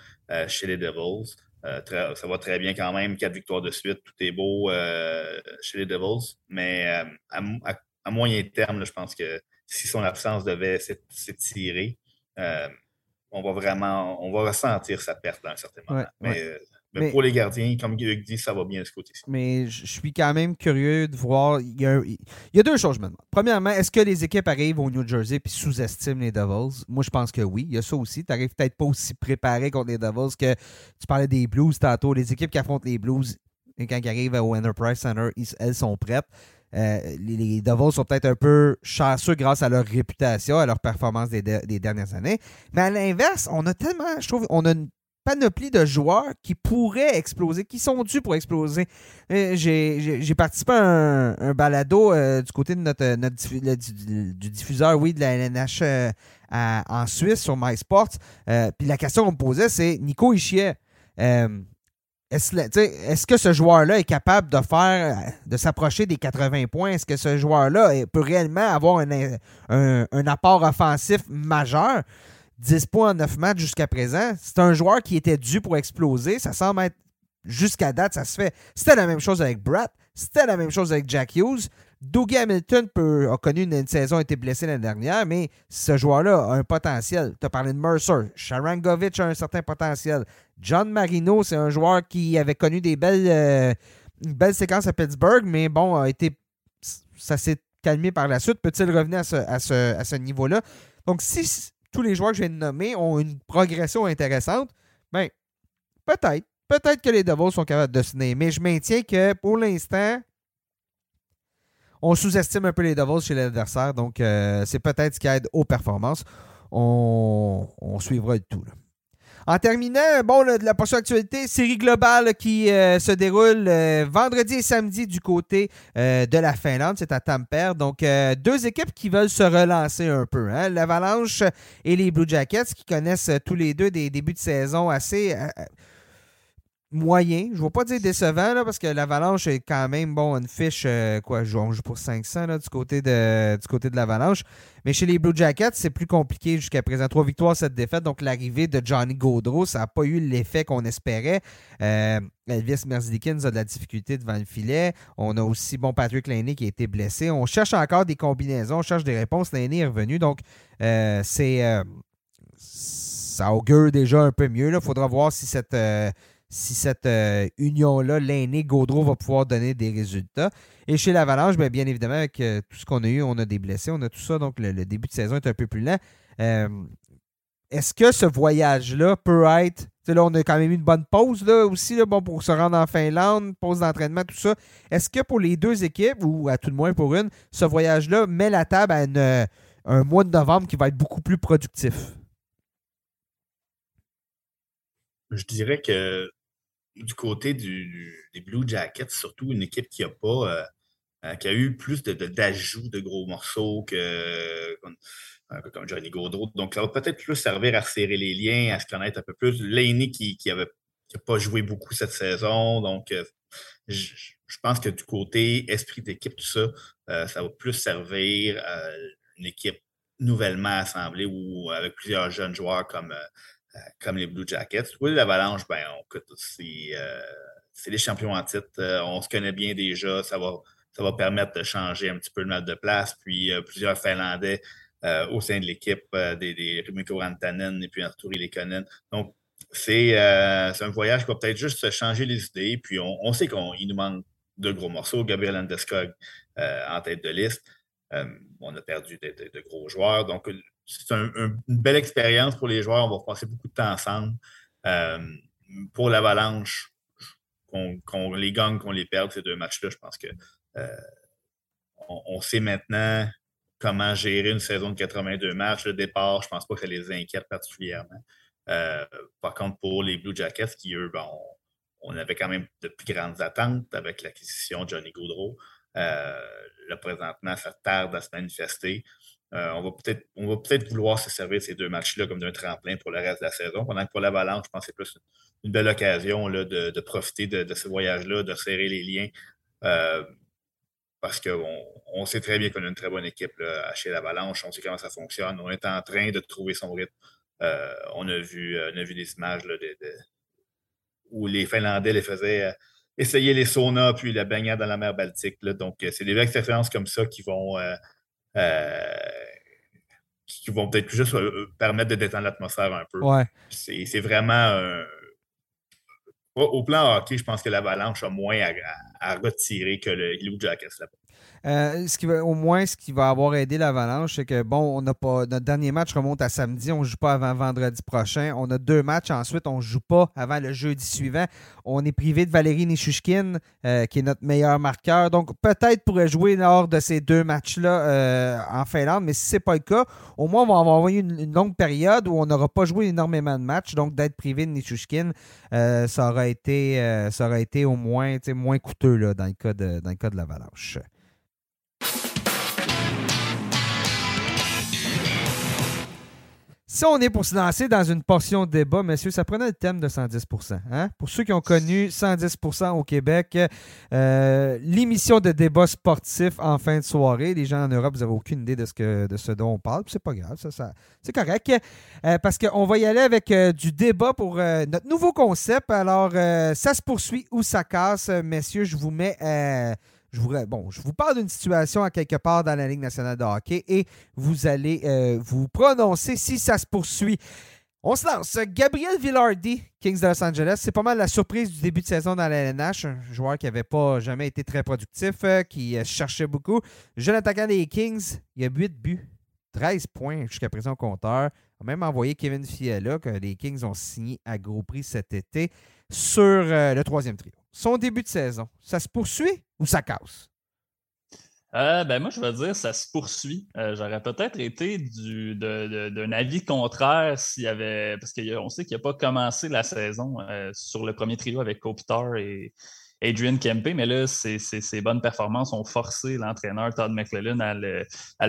chez les Devils. Euh, ça va très bien quand même. Quatre victoires de suite, tout est beau euh, chez les Devils. Mais euh, à moyen terme, je pense que si son absence devait s'étirer, on va vraiment on va ressentir sa perte dans un certain moment. mais, mais, pour les gardiens, comme Guy dit, ça va bien de ce côté-ci. Mais je suis quand même curieux de voir. Il y a, deux choses, je me demande. Premièrement, est-ce que les équipes arrivent au New Jersey et sous-estiment les Devils? Moi, je pense que oui. Il y a ça aussi. Tu n'arrives peut-être pas aussi préparé contre les Devils que tu parlais des Blues tantôt. Les équipes qui affrontent les Blues, quand ils arrivent au Enterprise Center, elles sont prêtes. Euh, les, Devils sont peut-être un peu chanceux grâce à leur réputation, à leur performance des, des dernières années. Mais à l'inverse, on a tellement, je trouve, on a une panoplie de joueurs qui pourraient exploser, qui sont dus pour exploser. Euh, j'ai participé à un, balado euh, du côté de notre, du, diffuseur, oui, de la LNH euh, en Suisse sur MySports. Puis la question qu'on me posait, c'est Nico Ischier. Est-ce que ce joueur-là est capable de faire, de s'approcher des 80 points? Est-ce que ce joueur-là peut réellement avoir un, un apport offensif majeur? 10 points en 9 matchs jusqu'à présent. C'est un joueur qui était dû pour exploser. Ça semble être jusqu'à date, ça se fait. C'était la même chose avec Brett. C'était la même chose avec Jack Hughes. Dougie Hamilton a connu une, saison, a été blessé l'année dernière, mais ce joueur-là a un potentiel. Tu as parlé de Mercer. Sharangovich a un certain potentiel. John Marino, c'est un joueur qui avait connu des belles, euh, à Pittsburgh, mais bon, a été, ça s'est calmé par la suite. Peut-il revenir à ce, à ce, à ce niveau-là? Donc, si tous les joueurs que je viens de nommer ont une progression intéressante, bien, peut-être. Peut-être que les Devils sont capables de se donner. Mais je maintiens que pour l'instant, on sous-estime un peu les Devils chez l'adversaire. Donc, euh, c'est peut-être ce qui aide aux performances. On, suivra le tout. En terminant, bon, la prochaine actualité, série globale qui euh, se déroule euh, vendredi et samedi du côté euh, de la Finlande. C'est à Tampere. Donc, deux équipes qui veulent se relancer un peu. Hein. L'Avalanche et les Blue Jackets qui connaissent tous les deux des débuts de saison assez moyen. Je ne vais pas dire décevant, là, parce que l'Avalanche est quand même, bon, une fiche, euh, quoi, on joue pour 500 là, du côté de, du côté de l'Avalanche. Mais chez les Blue Jackets, c'est plus compliqué jusqu'à présent. Trois victoires, cette défaite. Donc, l'arrivée de Johnny Gaudreau, ça n'a pas eu l'effet qu'on espérait. Euh, Elvis Merzlikins a de la difficulté devant le filet. On a aussi, bon, Patrick Laney qui a été blessé. On cherche encore des combinaisons, on cherche des réponses. Laney est revenu. Donc, euh, c'est... ça augure déjà un peu mieux. Il faudra voir si cette si cette euh, union-là, l'aîné Gaudreau, va pouvoir donner des résultats. Et chez l'Avalanche, bien, bien évidemment, avec euh, tout ce qu'on a eu, on a des blessés, on a tout ça, donc le, début de saison est un peu plus lent. Euh, est-ce que ce voyage-là peut être. Là, on a quand même eu une bonne pause là, aussi bon, pour se rendre en Finlande, pause d'entraînement, tout ça. Est-ce que pour les deux équipes, ou à tout le moins pour une, ce voyage-là met la table à un mois de novembre qui va être beaucoup plus productif? Je dirais que du côté des Blue Jackets, surtout une équipe qui a pas euh, euh, qui a eu plus d'ajouts de, de, gros morceaux que comme, Johnny Gaudreau. Donc, ça va peut-être plus servir à serrer les liens, à se connaître un peu plus. L'aîné qui n'a avait pas joué beaucoup cette saison. Donc, euh, je, pense que du côté esprit d'équipe, tout ça, ça va plus servir à une équipe nouvellement assemblée ou avec plusieurs jeunes joueurs comme euh, comme les Blue Jackets. Oui, l'Avalanche, ben, euh, c'est les champions en titre. Euh, on se connaît bien déjà. Ça va, ça va permettre de changer un petit peu le map de place. Puis plusieurs Finlandais au sein de l'équipe, des, des Rimiko Rantanen et puis Arturi Lekonen. Donc, c'est un voyage qui va peut-être juste changer les idées. Puis on, sait qu'il nous manque de gros morceaux. Gabriel Landeskog en tête de liste. on a perdu de, gros joueurs. Donc, c'est une belle expérience pour les joueurs. On va passer beaucoup de temps ensemble. Euh, pour l'Avalanche, qu'on les gagne, qu'on les perde, ces deux matchs-là, je pense que euh, on, sait maintenant comment gérer une saison de 82 matchs. Le départ, je ne pense pas que ça les inquiète particulièrement. Euh, par contre, pour les Blue Jackets, qui eux, ben, on, avait quand même de plus grandes attentes avec l'acquisition de Johnny Gaudreau. là, présentement, ça tarde à se manifester. Euh, on va peut-être vouloir se servir ces deux matchs-là comme d'un tremplin pour le reste de la saison. Pendant que pour l'Avalanche, je pense que c'est plus une, belle occasion là, de, profiter de, ce voyage-là, de serrer les liens. Euh, parce qu'on on sait très bien qu'on a une très bonne équipe là, chez l'Avalanche. On sait comment ça fonctionne. On est en train de trouver son rythme. Euh, on, a vu, on a vu des images là, où les Finlandais les faisaient essayer les saunas puis la baignade dans la mer Baltique. Donc, c'est des expériences comme ça qui vont, qui vont peut-être juste permettre de détendre l'atmosphère un peu. C'est vraiment au plan hockey, je pense que l'Avalanche a moins à, retirer que le Blue Jackets là-bas. Euh, ce qui va, au moins, ce qui va avoir aidé l'Avalanche, c'est que, bon, on n'a pas. Notre dernier match remonte à samedi, on ne joue pas avant vendredi prochain. On a deux matchs ensuite, on ne joue pas avant le jeudi suivant. On est privé de Valérie Nishushkin, euh, qui est notre meilleur marqueur. Donc, peut-être pourrait jouer lors de ces deux matchs-là euh, en Finlande, mais si ce n'est pas le cas, au moins, on va avoir une, une longue période où on n'aura pas joué énormément de matchs. Donc, d'être privé de Nishushkin, ça, aurait été, ça aurait été au moins, moins coûteux là, dans le cas de, dans le cas de l'Avalanche. Si on est pour se lancer dans une portion de débat, messieurs, ça prenait le thème de 110% hein? Pour ceux qui ont connu 110% au Québec, euh, l'émission de débat sportif en fin de soirée, les gens en Europe, vous n'avez aucune idée de ce, dont on parle. C'est pas grave, ça, ça c'est correct. Euh, parce qu'on va y aller avec euh, du débat pour notre nouveau concept. Alors, ça se poursuit ou ça casse, messieurs. Je vous mets je vous, bon, je vous parle d'une situation à quelque part dans la Ligue nationale de hockey et vous allez euh, vous prononcer si ça se poursuit. On se lance. Gabriel Villardi, Kings de Los Angeles, c'est pas mal la surprise du début de saison dans la LNH. Un joueur qui n'avait pas jamais été très productif, euh, qui euh, cherchait beaucoup. Jeune attaquant des Kings, il a 8 buts, 13 points jusqu'à présent au compteur. a même envoyé Kevin Fiala, que les Kings ont signé à gros prix cet été, sur le troisième trio son début de saison, ça se poursuit? Ou ça casse? Euh, ben moi, je veux dire, ça se poursuit. Euh, j'aurais peut-être été d'un avis contraire s'il y avait. Parce qu'on sait qu'il n'a pas commencé la saison euh, sur le premier trio avec Kopitar et, Adrian Kempe, mais là, ses, bonnes performances ont forcé l'entraîneur Todd McClellan à le,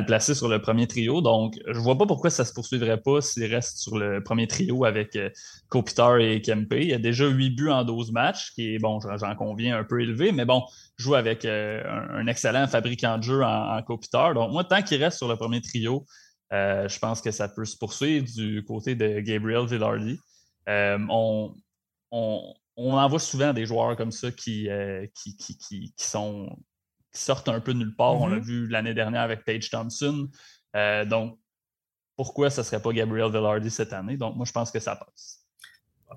placer sur le premier trio. Donc, je ne vois pas pourquoi ça ne se poursuivrait pas s'il reste sur le premier trio avec euh, Kopitar et Kempe. Il a déjà 8 buts en 12 matchs, qui est, bon, j'en conviens, un peu élevé, mais bon, joue avec euh, un, excellent fabricant de jeu en, en. Donc, moi, tant qu'il reste sur le premier trio, euh, je pense que ça peut se poursuivre du côté de Gabriel Villardi. on, on, on en voit souvent des joueurs comme ça qui, euh, qui, sont, sortent un peu de nulle part. On l'a mm-hmm. vu l'année dernière avec Paige Thompson. Euh, donc, pourquoi ce ne serait pas Gabriel Villardi cette année? Donc, moi, je pense que ça passe.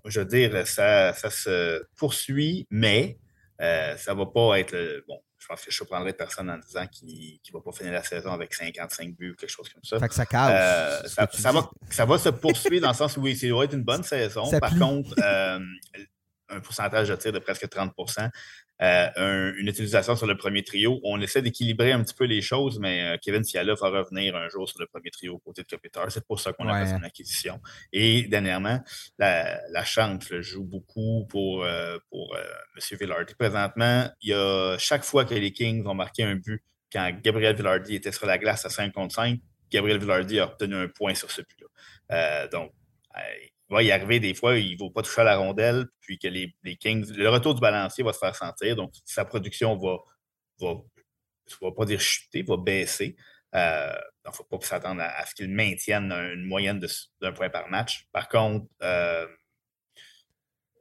Je veux dire, ça, ça se poursuit, mais euh, ça ne va pas être. Bon, je pense que je ne prendrai personne en disant qu'il ne va pas finir la saison avec 55 buts ou quelque chose comme ça. Fait que ça casse. ça, va, ça, va, se poursuivre dans le sens où oui, ça doit être une bonne saison. Par contre, un pourcentage de tir de presque 30% euh, une utilisation sur le premier trio. On essaie d'équilibrer un petit peu les choses, mais euh, Kevin Fiala va revenir un jour sur le premier trio côté de Kopitar. C'est pour ça qu'on a fait son acquisition. Et dernièrement, la, la chance joue beaucoup pour, euh, pour M. Villardi. Présentement, il y a chaque fois que les Kings ont marqué un but, quand Gabriel Villardi était sur la glace à 5 contre 5, Gabriel Villardi a obtenu un point sur ce but-là. donc, il va y arriver des fois, il ne va pas toucher à la rondelle, puis que les, Kings, le retour du balancier va se faire sentir. Donc, sa production va, va je ne pas dire chuter, va baisser. Euh, il ne faut pas s'attendre à, ce qu'il maintienne une moyenne d'un point par match. Par contre, euh,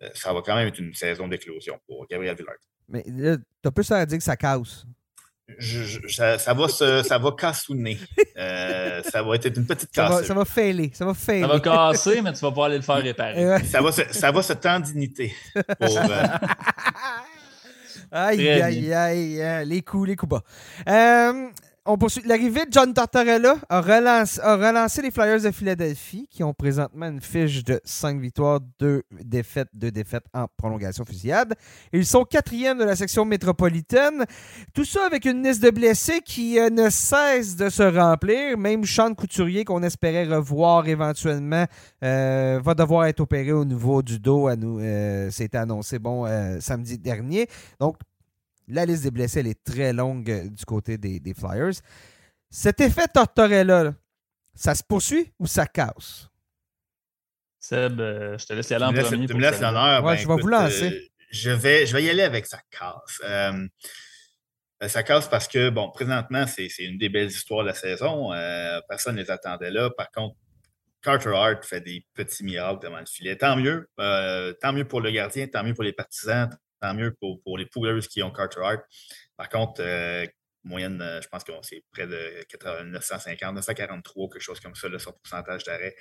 euh, ça va quand même être une saison d'éclosion pour Gabriel Villard. Mais tu as plus à dire que ça casse ça, va se, ça va cassouner. Euh, ça va être une petite casse. Ça va, failer. Ça va failer. Ça va casser, mais tu vas pas aller le faire réparer. ça, va se, ça va se tendiniter. Pour, euh, Aïe, aïe, aïe, aïe, les coups, les coups bas. Euh, on poursuit. L'arrivée de John Tortorella a relancé, les Flyers de Philadelphie, qui ont présentement une fiche de 5 victoires, 2 défaites, 2 défaites en prolongation fusillade. Ils sont quatrième de la section métropolitaine. Tout ça avec une liste de blessés qui euh, ne cesse de se remplir. Même Sean Couturier, qu'on espérait revoir éventuellement, euh, va devoir être opéré au niveau du dos. Euh, C'était annoncé bon samedi dernier. Donc, la liste des blessés, elle est très longue euh, du côté des, Flyers. Cet effet Tortorella, ça se poursuit ou ça casse? Seb, euh, je te laisse y aller en premier. Tu me laisses l'honneur. Ouais, ben, je vais vous lancer. Euh, je, vais, je vais y aller avec ça casse. ça casse parce que, bon, présentement, c'est une des belles histoires de la saison. personne ne les attendait là. Par contre, Carter Hart fait des petits miracles devant le filet. Tant mieux. tant mieux pour le gardien, tant mieux pour les partisans, tant mieux pour, pour les Poolers qui ont Carter Hart. Par contre, moyenne, je pense que c'est près de 950, 943, quelque chose comme ça, son pourcentage d'arrêt.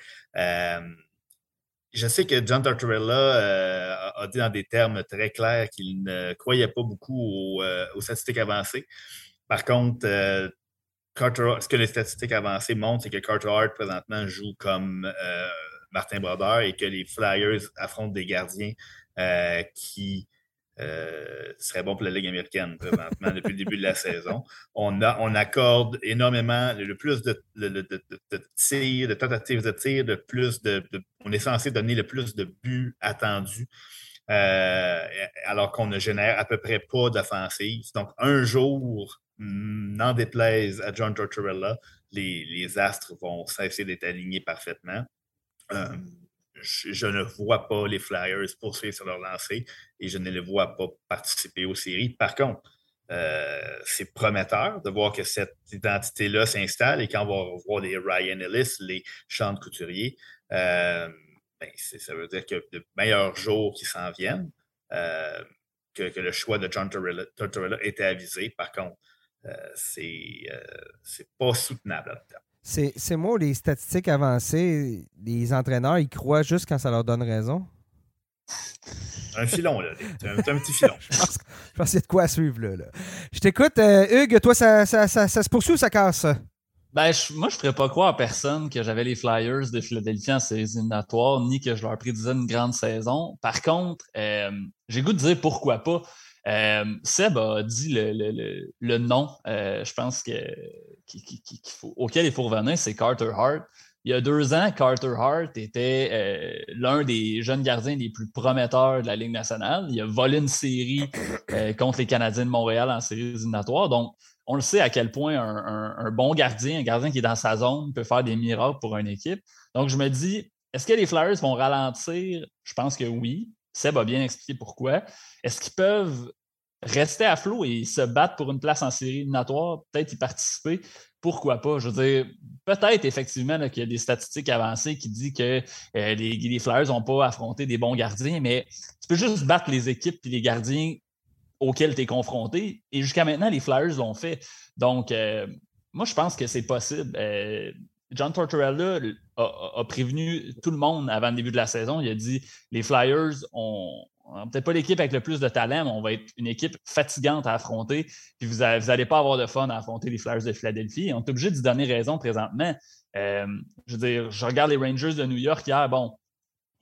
je sais que John Tortorella a dit dans des termes très clairs qu'il ne croyait pas beaucoup aux, statistiques avancées. Par contre, ce que les statistiques avancées montrent, c'est que Carter Hart présentement joue comme Martin Brodeur et que les Flyers affrontent des gardiens qui euh, ce serait bon pour la Ligue américaine présentement depuis le début de la saison. On, accorde énormément le plus de, de, tirs, de tentatives de tir, de plus de, On est censé donner le plus de buts attendus. Euh, alors qu'on ne génère à peu près pas d'offensive. Donc, un jour, n'en déplaise à John Tortorella, les, les astres vont cesser d'être alignés parfaitement. Euh, je, ne vois pas les Flyers poursuivre sur leur lancée et je ne les vois pas participer aux séries. Par contre, euh, c'est prometteur de voir que cette identité-là s'installe et quand on va voir les Ryan Ellis, les Sean Couturier, euh, ben, ça veut dire que de meilleurs jours qui s'en viennent, euh, que, le choix de John Tortorella était avisé. Par contre, c'est pas soutenable à c'est moi, les statistiques avancées, les entraîneurs, ils croient juste quand ça leur donne raison? Un filon, là. Un, un petit filon. je pense, qu'il y a de quoi suivre, là. Je t'écoute. Euh, Hugues, toi, ça, ça, ça, se poursuit ou ça casse? Ben, moi, je ne ferais pas croire à personne que j'avais les Flyers de Philadelphie en séries éliminatoires, ni que je leur prédisais une grande saison. Par contre, euh, j'ai goût de dire pourquoi pas. Euh, Seb a dit le, le, le, nom, euh, je pense, que, faut, auquel il faut revenir, c'est Carter Hart. Il y a deux ans, Carter Hart était euh, l'un des jeunes gardiens les plus prometteurs de la Ligue nationale. Il a volé une série contre les Canadiens de Montréal en série éliminatoire. Donc, on le sait à quel point un, un, bon gardien, un gardien qui est dans sa zone, peut faire des miracles pour une équipe. Donc, je me dis, est-ce que les Flyers vont ralentir? Je pense que oui. Seb a bien expliqué pourquoi. Est-ce qu'ils peuvent rester à flot et se battre pour une place en série éliminatoire, peut-être y participer? Pourquoi pas? Je veux dire, peut-être effectivement qu'il y a des statistiques avancées qui disent que euh, les, Flyers n'ont pas affronté des bons gardiens, mais tu peux juste battre les équipes et les gardiens auxquels tu es confronté. Et jusqu'à maintenant, les Flyers l'ont fait. Donc, euh, moi, je pense que c'est possible. Euh, John Tortorella a, prévenu tout le monde avant le début de la saison. Il a dit les Flyers ont, peut-être pas l'équipe avec le plus de talent, mais on va être une équipe fatigante à affronter. Puis vous n'allez pas avoir de fun à affronter les Flyers de Philadelphie. on est obligé de donner raison présentement. Euh, je veux dire, je regarde les Rangers de New York hier. Bon,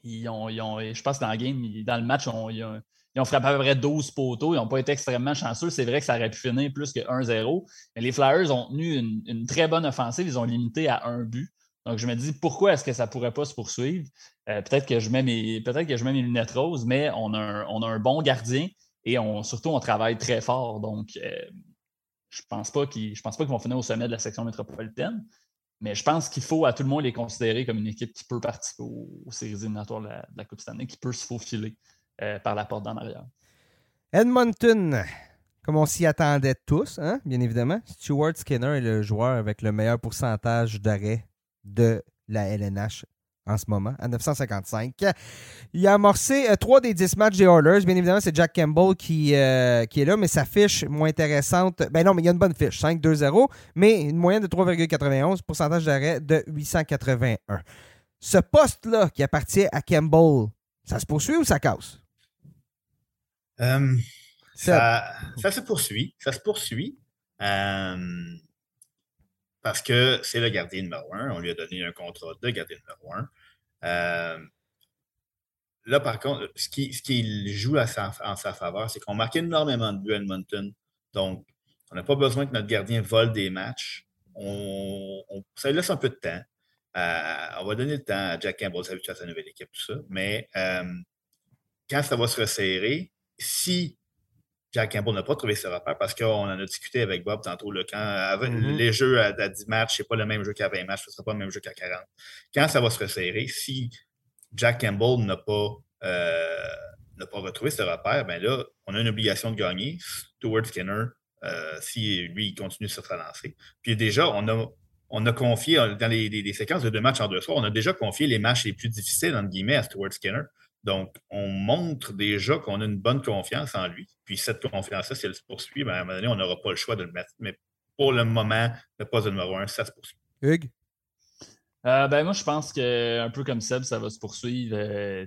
ils ont, je pense que dans le game, dans le match, ils, ont, frappé à peu près 12 poteaux. Ils n'ont pas été extrêmement chanceux. C'est vrai que ça aurait pu finir plus que 1-0. Mais les Flyers ont tenu une, très bonne offensive. Ils ont limité à un but. Donc, je me dis, pourquoi est-ce que ça ne pourrait pas se poursuivre? Euh, peut-être que je mets mes peut-être que je mets mes lunettes roses, mais on a un, bon gardien et surtout, on travaille très fort. Donc, euh, je ne pense pas qu'ils vont finir au sommet de la section métropolitaine. Mais je pense qu'il faut à tout le monde les considérer comme une équipe qui peut participer aux, séries éliminatoires de la, Coupe Stanley, qui peut se faufiler euh, par la porte d'en arrière. Edmonton, comme on s'y attendait tous, hein, bien évidemment. Stuart Skinner est le joueur avec le meilleur pourcentage d'arrêt de la LNH en ce moment, à 955. Il a amorcé 3 euh, des 10 matchs des Oilers. Bien évidemment, c'est Jack Campbell qui, euh, qui est là, mais sa fiche moins intéressante. Ben non, mais il y a une bonne fiche, 5-2-0, mais une moyenne de 3,91, pourcentage d'arrêt de 881. Ce poste-là qui appartient à Campbell, ça se poursuit ou ça casse? Euh, ça, ça, se poursuit. Ça se poursuit parce que c'est le gardien numéro un. On lui a donné un contrat de gardien numéro un. Euh, là, par contre, ce qui, ce joue en sa faveur, c'est qu'on marque énormément de buts à Edmonton. Donc, on n'a pas besoin que notre gardien vole des matchs. On, ça laisse un peu de temps. Euh, on va donner le temps à Jack Campbell s'habituer à sa nouvelle équipe, tout ça. Mais euh, quand ça va se resserrer, si Jack Campbell n'a pas trouvé ce repère parce qu'on en a discuté avec Bob tantôt. Là, quand mm-hmm. les jeux à, 10 matchs, ce n'est pas le même jeu qu'à 20 matchs, ce ne sera pas le même jeu qu'à 40. Quand ça va se resserrer, si Jack Campbell n'a pas, euh, pas retrouvé ce repère, ben là, on a une obligation de gagner. Stuart Skinner, euh, si lui, il continue sur sa lancée. Puis déjà, on a, on a confié, dans les, séquences de deux matchs en deux soirs, on a déjà confié les matchs les plus difficiles, entre guillemets, à Stuart Skinner. Donc, on montre déjà qu'on a une bonne confiance en lui. Puis cette confiance-là, si elle se poursuit, ben, à un moment donné, on n'aura pas le choix de le mettre. Mais pour le moment, le poste de numéro un, ça se poursuit. Hugues? Euh, ben moi, je pense que un peu comme Seb, ça va se poursuivre. Euh,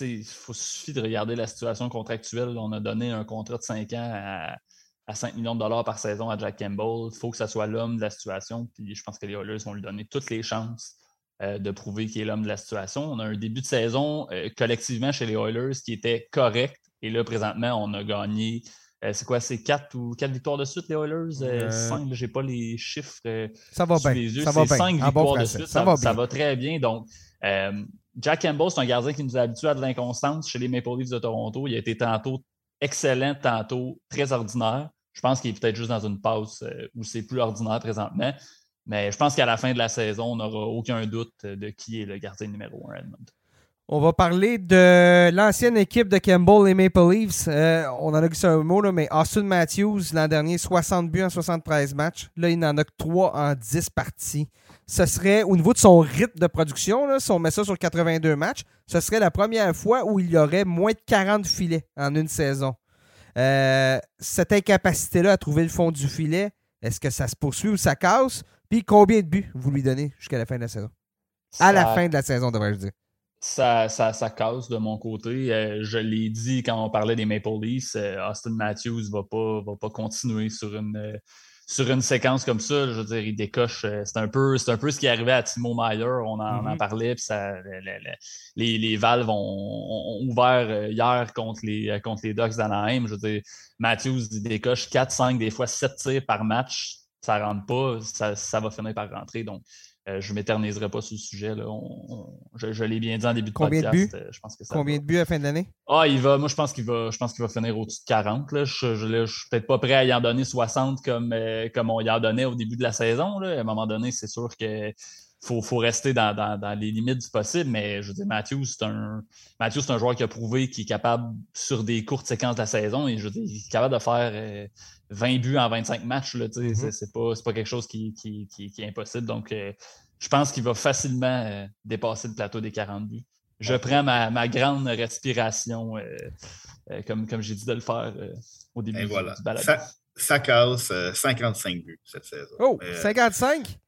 il faut suffit de regarder la situation contractuelle. On a donné un contrat de 5 ans à, 5 millions de dollars par saison à Jack Campbell. Il faut que ça soit l'homme de la situation. Puis je pense que les Oilers vont lui donner toutes les chances euh, de prouver qu'il est l'homme de la situation. On a un début de saison collectivement chez les Oilers qui était correct. Et là, présentement, on a gagné euh, c'est quoi, c'est 4 ou 4 victoires de suite, les Oilers? 5, euh, euh, j'ai pas les chiffres ça va bien. les yeux. Ça va bien. 5 victoires de suite. Ça, va très bien. Donc, Jack Campbell, c'est un gardien qui nous a habitués à de l'inconstance chez les Maple Leafs de Toronto. Il a été tantôt excellent, tantôt très ordinaire. Je pense qu'il est peut-être juste dans une pause où c'est plus ordinaire présentement. Mais je pense qu'à la fin de la saison, on n'aura aucun doute de qui est le gardien numéro 1 Edmond. On va parler de l'ancienne équipe de Campbell et Maple Leafs. Euh, on en a vu un mot, là, mais Austin Matthews, l'an dernier, 60 buts en 73 matchs. Là, il en a que 3 en 10 parties. Ce serait, au niveau de son rythme de production, si on met ça sur 82 matchs, ce serait la première fois où il y aurait moins de 40 filets en une saison. Euh, cette incapacité-là à trouver le fond du filet, est-ce que ça se poursuit ou ça casse? Puis combien de buts vous lui donnez jusqu'à la fin de la saison? À la fin de la saison, devrais-je dire ça, ça, ça casse de mon côté. Euh, je l'ai dit quand on parlait des Maple Leafs, euh, Austin Matthews ne va pas, va pas continuer sur une, euh, sur une séquence comme ça. Je veux dire, il décoche. c'est un, peu, un peu ce qui est arrivé à Timo Meyer. On en, mm-hmm. parlait, puis ça, les, les, valves ont, ouvert hier contre les, contre les Ducks d'Anaheim. Je veux dire, Matthews il décoche 4, 5, des fois 7 tirs par match. Ça ne rentre pas, ça, ça va finir par rentrer. Donc, euh, je ne m'éterniserai pas sur le sujet. Là. je, l'ai bien dit en début de Combien podcast. De buts? Euh, je pense que Combien de buts à la fin de l'année? Ah, il va, moi, je pense qu'il va, je pense qu'il va finir au-dessus de 40. Là. Je ne suis peut-être pas prêt à y en donner 60 comme, euh, comme on y en donnait au début de la saison. Là. À un moment donné, c'est sûr que faut, faut rester dans, dans, les limites du possible, mais je veux dire, Matthew, c'est un, c'est un joueur qui a prouvé qu'il est capable, sur des courtes séquences de la saison, et je veux dire, il est capable de faire 20 buts en 25 matchs. Là, mm-hmm. C'est pas, pas quelque chose qui, qui, qui, est impossible. Donc, je pense qu'il va facilement euh, dépasser le plateau des 40 buts. Je prends ma, grande respiration, euh, euh, comme, comme j'ai dit de le faire au début du, voilà. Ça, ça, casse 55 buts cette saison. Oh, 55?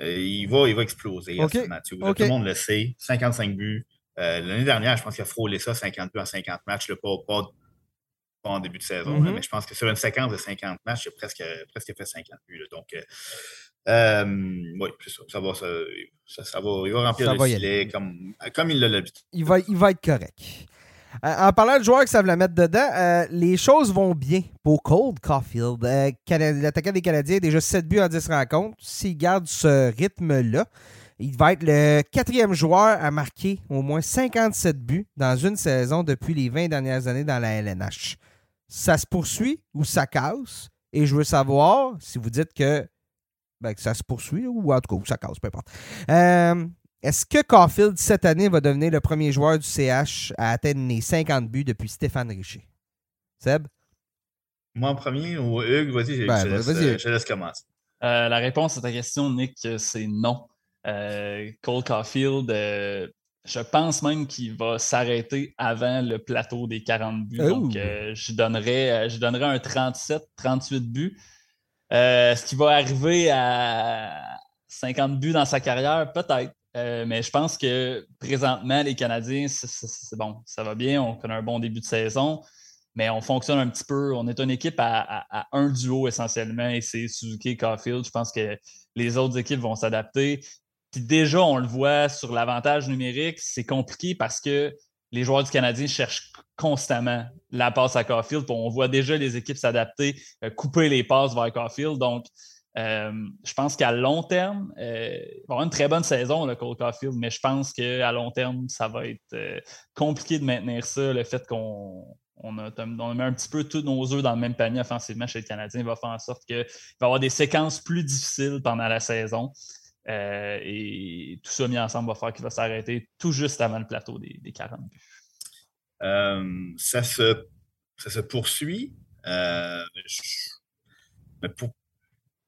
Il, va, il va exploser, Mathieu. Tout le monde le sait. 55 buts. L'année dernière, je pense qu'il a frôlé ça, 50 buts en 50 matchs. Le pas, pas, en début de saison, mais je pense que sur une séquence de 50 matchs, il a presque, presque fait 50 buts. Donc, euh, oui, c'est ça. Ça va, ça, ça, va, il va remplir le filet comme, comme il l'a l'habitude. Il va, il va être correct. Euh, en parlant de joueurs qui savent la mettre dedans, euh, les choses vont bien pour Cold Caulfield. L'attaquant des Canadiens a déjà 7 buts en 10 rencontres. S'il garde ce rythme-là, il va être le quatrième joueur à marquer au moins 57 buts dans une saison depuis les 20 dernières années dans la LNH. Ça se poursuit ou ça casse? Et je veux savoir si vous dites que ben, ça se poursuit ou en tout cas, ça casse, peu importe. Euh, est-ce que Caulfield, cette année, va devenir le premier joueur du CH à atteindre les 50 buts depuis Stéphane Richer? Seb? Moi en premier ou Hugues, vas-y, ben, je, laisse commencer. Euh, la réponse à ta question, Nick, c'est non. Euh, Cole Caulfield, je pense même qu'il va s'arrêter avant le plateau des 40 buts. Donc, je, donnerais, je donnerais un 37, 38 buts. Euh, est-ce qu'il va arriver à 50 buts dans sa carrière? Peut-être. Euh, mais je pense que présentement, les Canadiens, c'est bon, ça va bien, on connaît un bon début de saison, mais on fonctionne un petit peu. On est une équipe à, un duo essentiellement, et c'est Suzuki et Caulfield. Je pense que les autres équipes vont s'adapter. Puis déjà, on le voit sur l'avantage numérique, c'est compliqué parce que les joueurs du Canadien cherchent constamment la passe à Caulfield. On voit déjà les équipes s'adapter, euh, couper les passes vers Caulfield. Donc, euh, je pense qu'à long terme, euh, il va avoir une très bonne saison, le Cole Caulfield, mais je pense qu'à long terme, ça va être compliqué de maintenir ça. Le fait qu'on on a, met un petit peu tous nos œufs dans le même panier offensivement chez le Canadien va faire en sorte qu'il va y avoir des séquences plus difficiles pendant la saison. et tout ça mis ensemble va faire qu'il va s'arrêter tout juste avant le plateau des, des 40 buts. Euh, ça, se, ça se poursuit. Euh,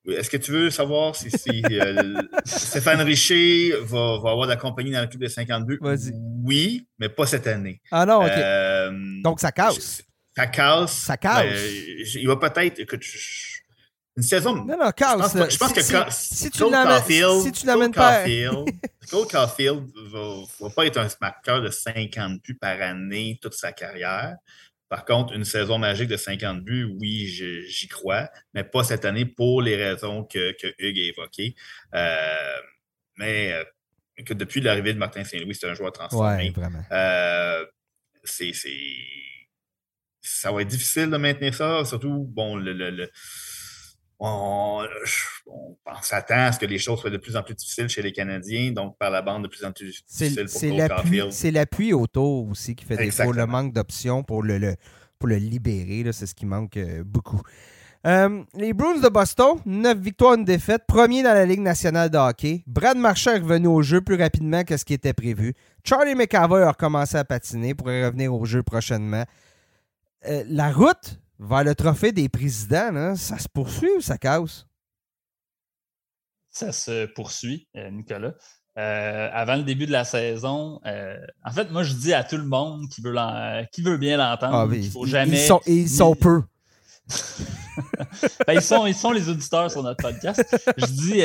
est-ce que tu veux savoir si, euh, Stéphane Richer va, va, avoir de la compagnie dans le club des 50 buts? Vas-y. oui, mais pas cette année. Ah non, OK. Donc, ça casse. Ça casse. Ça casse. Ben, il va peut-être. Une saison. Non, non, casse. Je pense, que si, tu l'amènes pas. Cole Caulfield ne va, pas être un marqueur de 50 buts par année toute sa carrière. Par contre, une saison magique de 50 buts, oui, j'y crois, mais pas cette année pour les raisons que, que Hugues a évoquées. Euh, mais euh, que depuis l'arrivée de Martin Saint-Louis, c'est un joueur transformé. Ouais, vraiment. Euh, c'est, ça va être difficile de maintenir ça, surtout, bon, le, le on, s'attend à ce que les choses soient de plus en plus difficiles chez les Canadiens, donc par la bande de plus en plus difficile pour Cole C'est l'appui autour aussi qui fait défaut, le manque d'options pour le, pour le libérer. C'est ce qui manque euh, beaucoup. Euh, les Bruins de Boston, 9 victoires, une défaite, premier dans la Ligue nationale de hockey. Brad Marchand est revenu au jeu plus rapidement que ce qui était prévu. Charlie McAvoy a recommencé à patiner, pourrait revenir au jeu prochainement. Euh, la route vers le trophée des présidents, ça se poursuit ou ça casse? Ça se poursuit, euh, Nicolas. Euh, avant le début de la saison, euh, en fait, moi, je dis à tout le monde qui veut, qui veut bien l'entendre ah, qu'il faut jamais. Ils sont, ils sont peu. Ben, ils, sont, ils sont les auditeurs sur notre podcast. Je dis,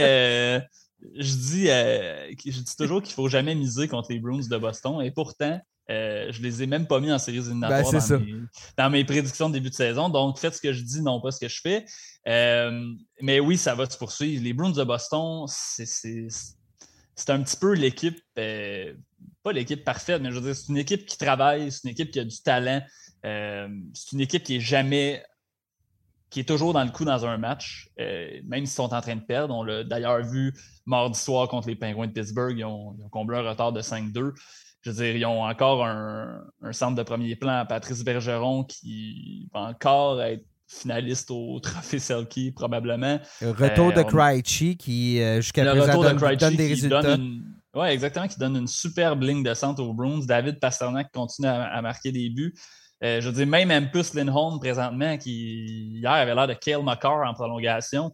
je dis, je dis toujours qu'il ne faut jamais miser contre les Bruins de Boston. Et pourtant, euh, je les ai même pas mis en séries éliminatoires ben, dans, mes, prédictions de début de saison. Donc, faites ce que je dis, non pas ce que je fais. Euh, mais oui, ça va se poursuivre. Les Bruins de Boston, c'est un petit peu l'équipe, euh, pas l'équipe parfaite, mais je veux dire, c'est une équipe qui travaille, c'est une équipe qui a du talent. c'est une équipe qui est jamais qui est toujours dans le coup dans un match, même s'ils sont en train de perdre. On l'a d'ailleurs vu mardi soir contre les Penguins de Pittsburgh. Ils ont, ils ont comblé un retard de 5-2 je veux dire, ils ont encore un, centre de premier plan, Patrice Bergeron, qui va encore être finaliste au Trophée Selkie, probablement. Le retour de euh, Krejci, qui, euh, jusqu'à présent, donne, donne, des résultats. Oui, exactement, qui donne une superbe ligne de centre aux Bruins. David Pasternak continue à, marquer des buts. Euh, je veux dire, même Empus Lindholm, présentement, qui hier avait l'air de Kale McCarr en prolongation.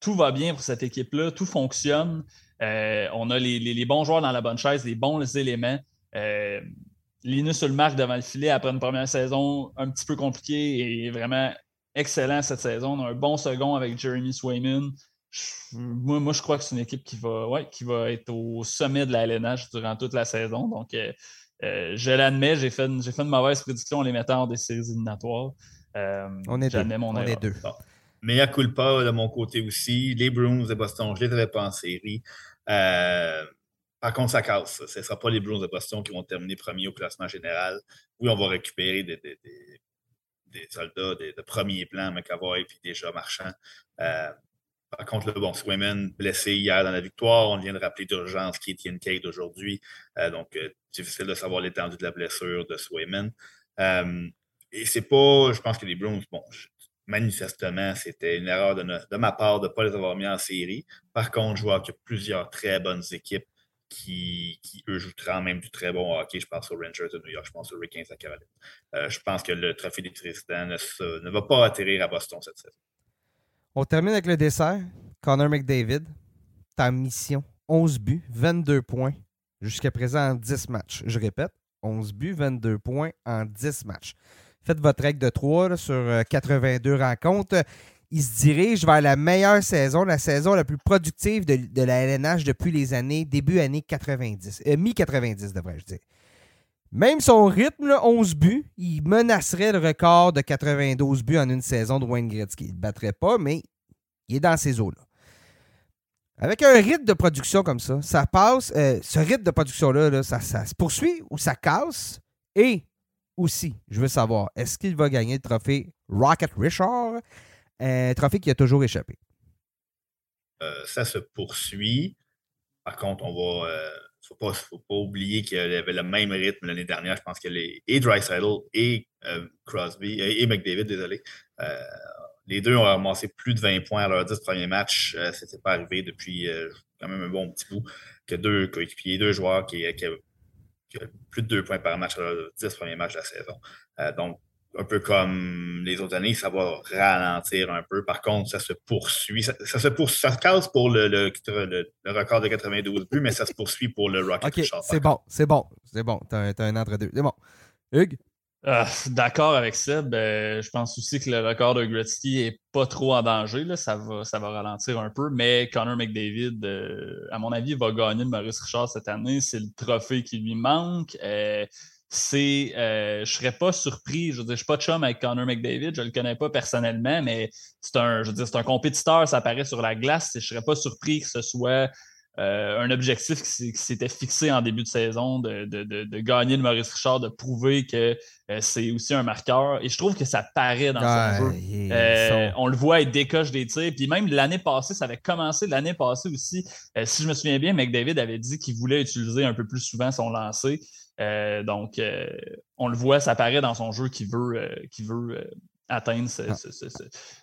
tout va bien pour cette équipe-là, tout fonctionne. Euh, on a les, bons joueurs dans la bonne chaise, les bons éléments. Euh, Linus marque devant le filet après une première saison un petit peu compliquée et vraiment excellent cette saison. On a un bon second avec Jeremy Swayman. moi, je crois que c'est une équipe qui va, ouais, qui va être au sommet de la LNH durant toute la saison. Donc, euh, je l'admets, j'ai fait, une, fait une mauvaise prédiction en les mettant des séries éliminatoires. on est deux. Mon on est deux. Mais à culpa de mon côté aussi. Les Bruins de Boston, je les avais pas en série. Euh, par contre, ça casse. Ce ne sera pas les Bruins de Boston qui vont terminer premier au classement général. Oui, on va récupérer des, soldats de, premier plan, McAvoy puis déjà Marchand. Euh, par contre, le bon, Swayman blessé hier dans la victoire. On vient de rappeler d'urgence qui est Cade aujourd'hui. Euh, donc, difficile de savoir l'étendue de la blessure de Swayman. et c'est pas, je pense que les Bruins, bon, manifestement, c'était une erreur de, ma part de ne pas les avoir mis en série. Par contre, je vois qu'il y a plusieurs très bonnes équipes qui, eux, jouent quand même du très bon hockey. Je pense aux Rangers de New York, je pense aux Hurricanes à Caroline. Euh, je pense que le trophée des présidents ne, va pas atterrir à Boston cette saison. On termine avec le dessert. Connor McDavid, ta mission 11 buts, 22 points. Jusqu'à présent en 10 matchs. Je répète, 11 buts, 22 points en 10 matchs. Faites votre règle de 3 sur 82 euh, rencontres. Il se dirige vers la meilleure saison, la saison la plus productive de, la LNH depuis les années, début années 90, euh, mi-90 devrais-je dire. Même son rythme, 11 buts, il menacerait le record de 92 buts en une saison de Wayne Gretzky. Il ne battrait pas, mais il est dans ces eaux-là. Avec un rythme de production comme ça, ça passe, euh, ce rythme de production-là, ça, ça, se poursuit ou ça casse. Et aussi, je veux savoir, est-ce qu'il va gagner le trophée Rocket Richard, un trophée qui a toujours échappé? Euh, ça se poursuit. Par contre, on va. Euh, faut pas, faut pas oublier qu'il y avait le même rythme l'année dernière. Je pense que les et et euh, Crosby et, McDavid, désolé, les deux ont ramassé plus de 20 points à leurs 10 premiers matchs. Ce n'était pas arrivé depuis quand même un bon petit bout que deux coéquipiers, deux joueurs qui, qui, plus de deux points par match à 10 premiers matchs de la saison. Euh, donc, un peu comme les autres années, ça va ralentir un peu. Par contre, ça se poursuit. Ça, se, poursuit, ça se casse pour le, le, record de 92 buts, mais ça se poursuit pour le Rocket OK, c'est bon, c'est bon, c'est bon. T'as as un entre-deux. C'est bon. Hugues? Euh, d'accord avec ça. Ben, je pense aussi que le record de Gretzky est pas trop en danger. Là. Ça, va, ça va ralentir un peu. Mais Connor McDavid, euh, à mon avis, va gagner le Maurice Richard cette année. C'est le trophée qui lui manque. Euh, c'est euh, je serais pas surpris. Je je suis pas chum avec Connor McDavid, je le connais pas personnellement, mais c'est un, je veux dire, c'est un compétiteur, ça apparaît sur la glace. Je serais pas surpris que ce soit euh, un objectif qui, s'était fixé en début de saison de, gagner le Maurice Richard, de prouver que euh, c'est aussi un marqueur. Et je trouve que ça paraît dans son jeu. On le voit, il décoche des tirs. Puis même l'année passée, ça avait commencé l'année passée aussi. si je me souviens bien, McDavid avait dit qu'il voulait utiliser un peu plus souvent son lancer. Euh, donc, euh, on le voit, ça paraît dans son jeu qu'il veut, euh, veut atteindre ce, ah.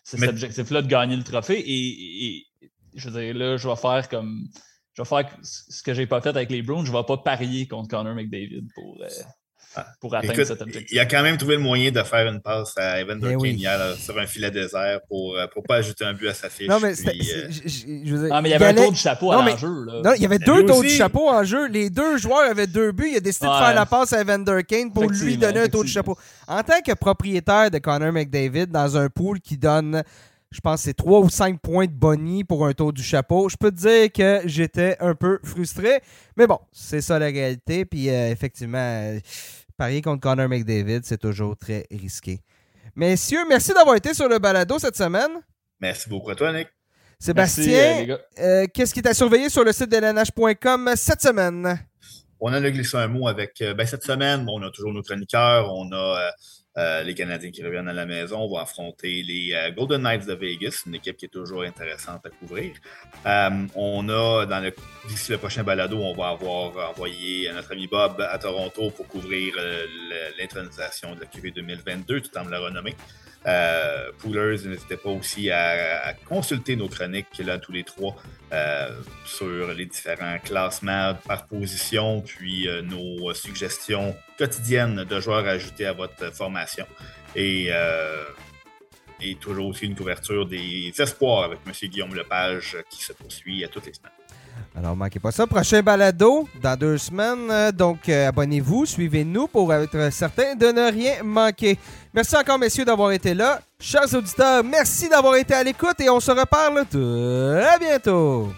cet objectif-là de gagner le trophée. Et, je veux dire, là, je vais faire comme. Je vais faire ce que j'ai pas fait avec les Browns. Je ne vais pas parier contre Connor McDavid pour, ah. pour atteindre cet objectif. Il a quand même trouvé le moyen de faire une passe à Evan Durkin hier sur un filet désert pour ne pas ajouter un but à sa fiche. Non, mais, ah, mais il y avait un tour du chapeau en jeu. Non, il y avait deux tours du chapeau en jeu. Les deux joueurs avaient deux buts. Il a décidé de faire la passe à Evan Durkin pour lui donner un tour du chapeau. En tant que propriétaire de Connor McDavid dans un pool qui donne je pense que c'est 3 ou 5 points de Bonnie pour un tour du chapeau. Je peux te dire que j'étais un peu frustré. Mais bon, c'est ça la réalité. Puis euh, effectivement, Parier contre Connor McDavid, c'est toujours très risqué. Messieurs, merci d'avoir été sur le balado cette semaine. Merci beaucoup à toi, Nick. Sébastien, euh, euh, qu'est-ce qui t'a surveillé sur le site de l'NH.com cette semaine? On a glissé un mot avec. Euh, ben, cette semaine, on a toujours nos chroniqueurs. On a euh, les Canadiens qui reviennent à la maison vont affronter les euh, Golden Knights de Vegas, une équipe qui est toujours intéressante à couvrir. Euh, on a, dans le, d'ici le prochain balado, on va avoir envoyé notre ami Bob à Toronto pour couvrir l'intronisation de la QV 2022, tout en me la renommer. Euh, Poolers, n'hésitez pas aussi à, consulter nos chroniques là tous les trois euh, sur les différents classements par position, puis euh, nos suggestions quotidiennes de joueurs à ajouter à votre formation. Et, et toujours aussi une couverture des espoirs avec M. Guillaume Lepage qui se poursuit à toutes les semaines. Alors, manquez pas ça. Prochain balado dans deux semaines. Donc, euh, abonnez-vous, suivez-nous pour être certain de ne rien manquer. Merci encore, messieurs, d'avoir été là. Chers auditeurs, merci d'avoir été à l'écoute et on se reparle très bientôt.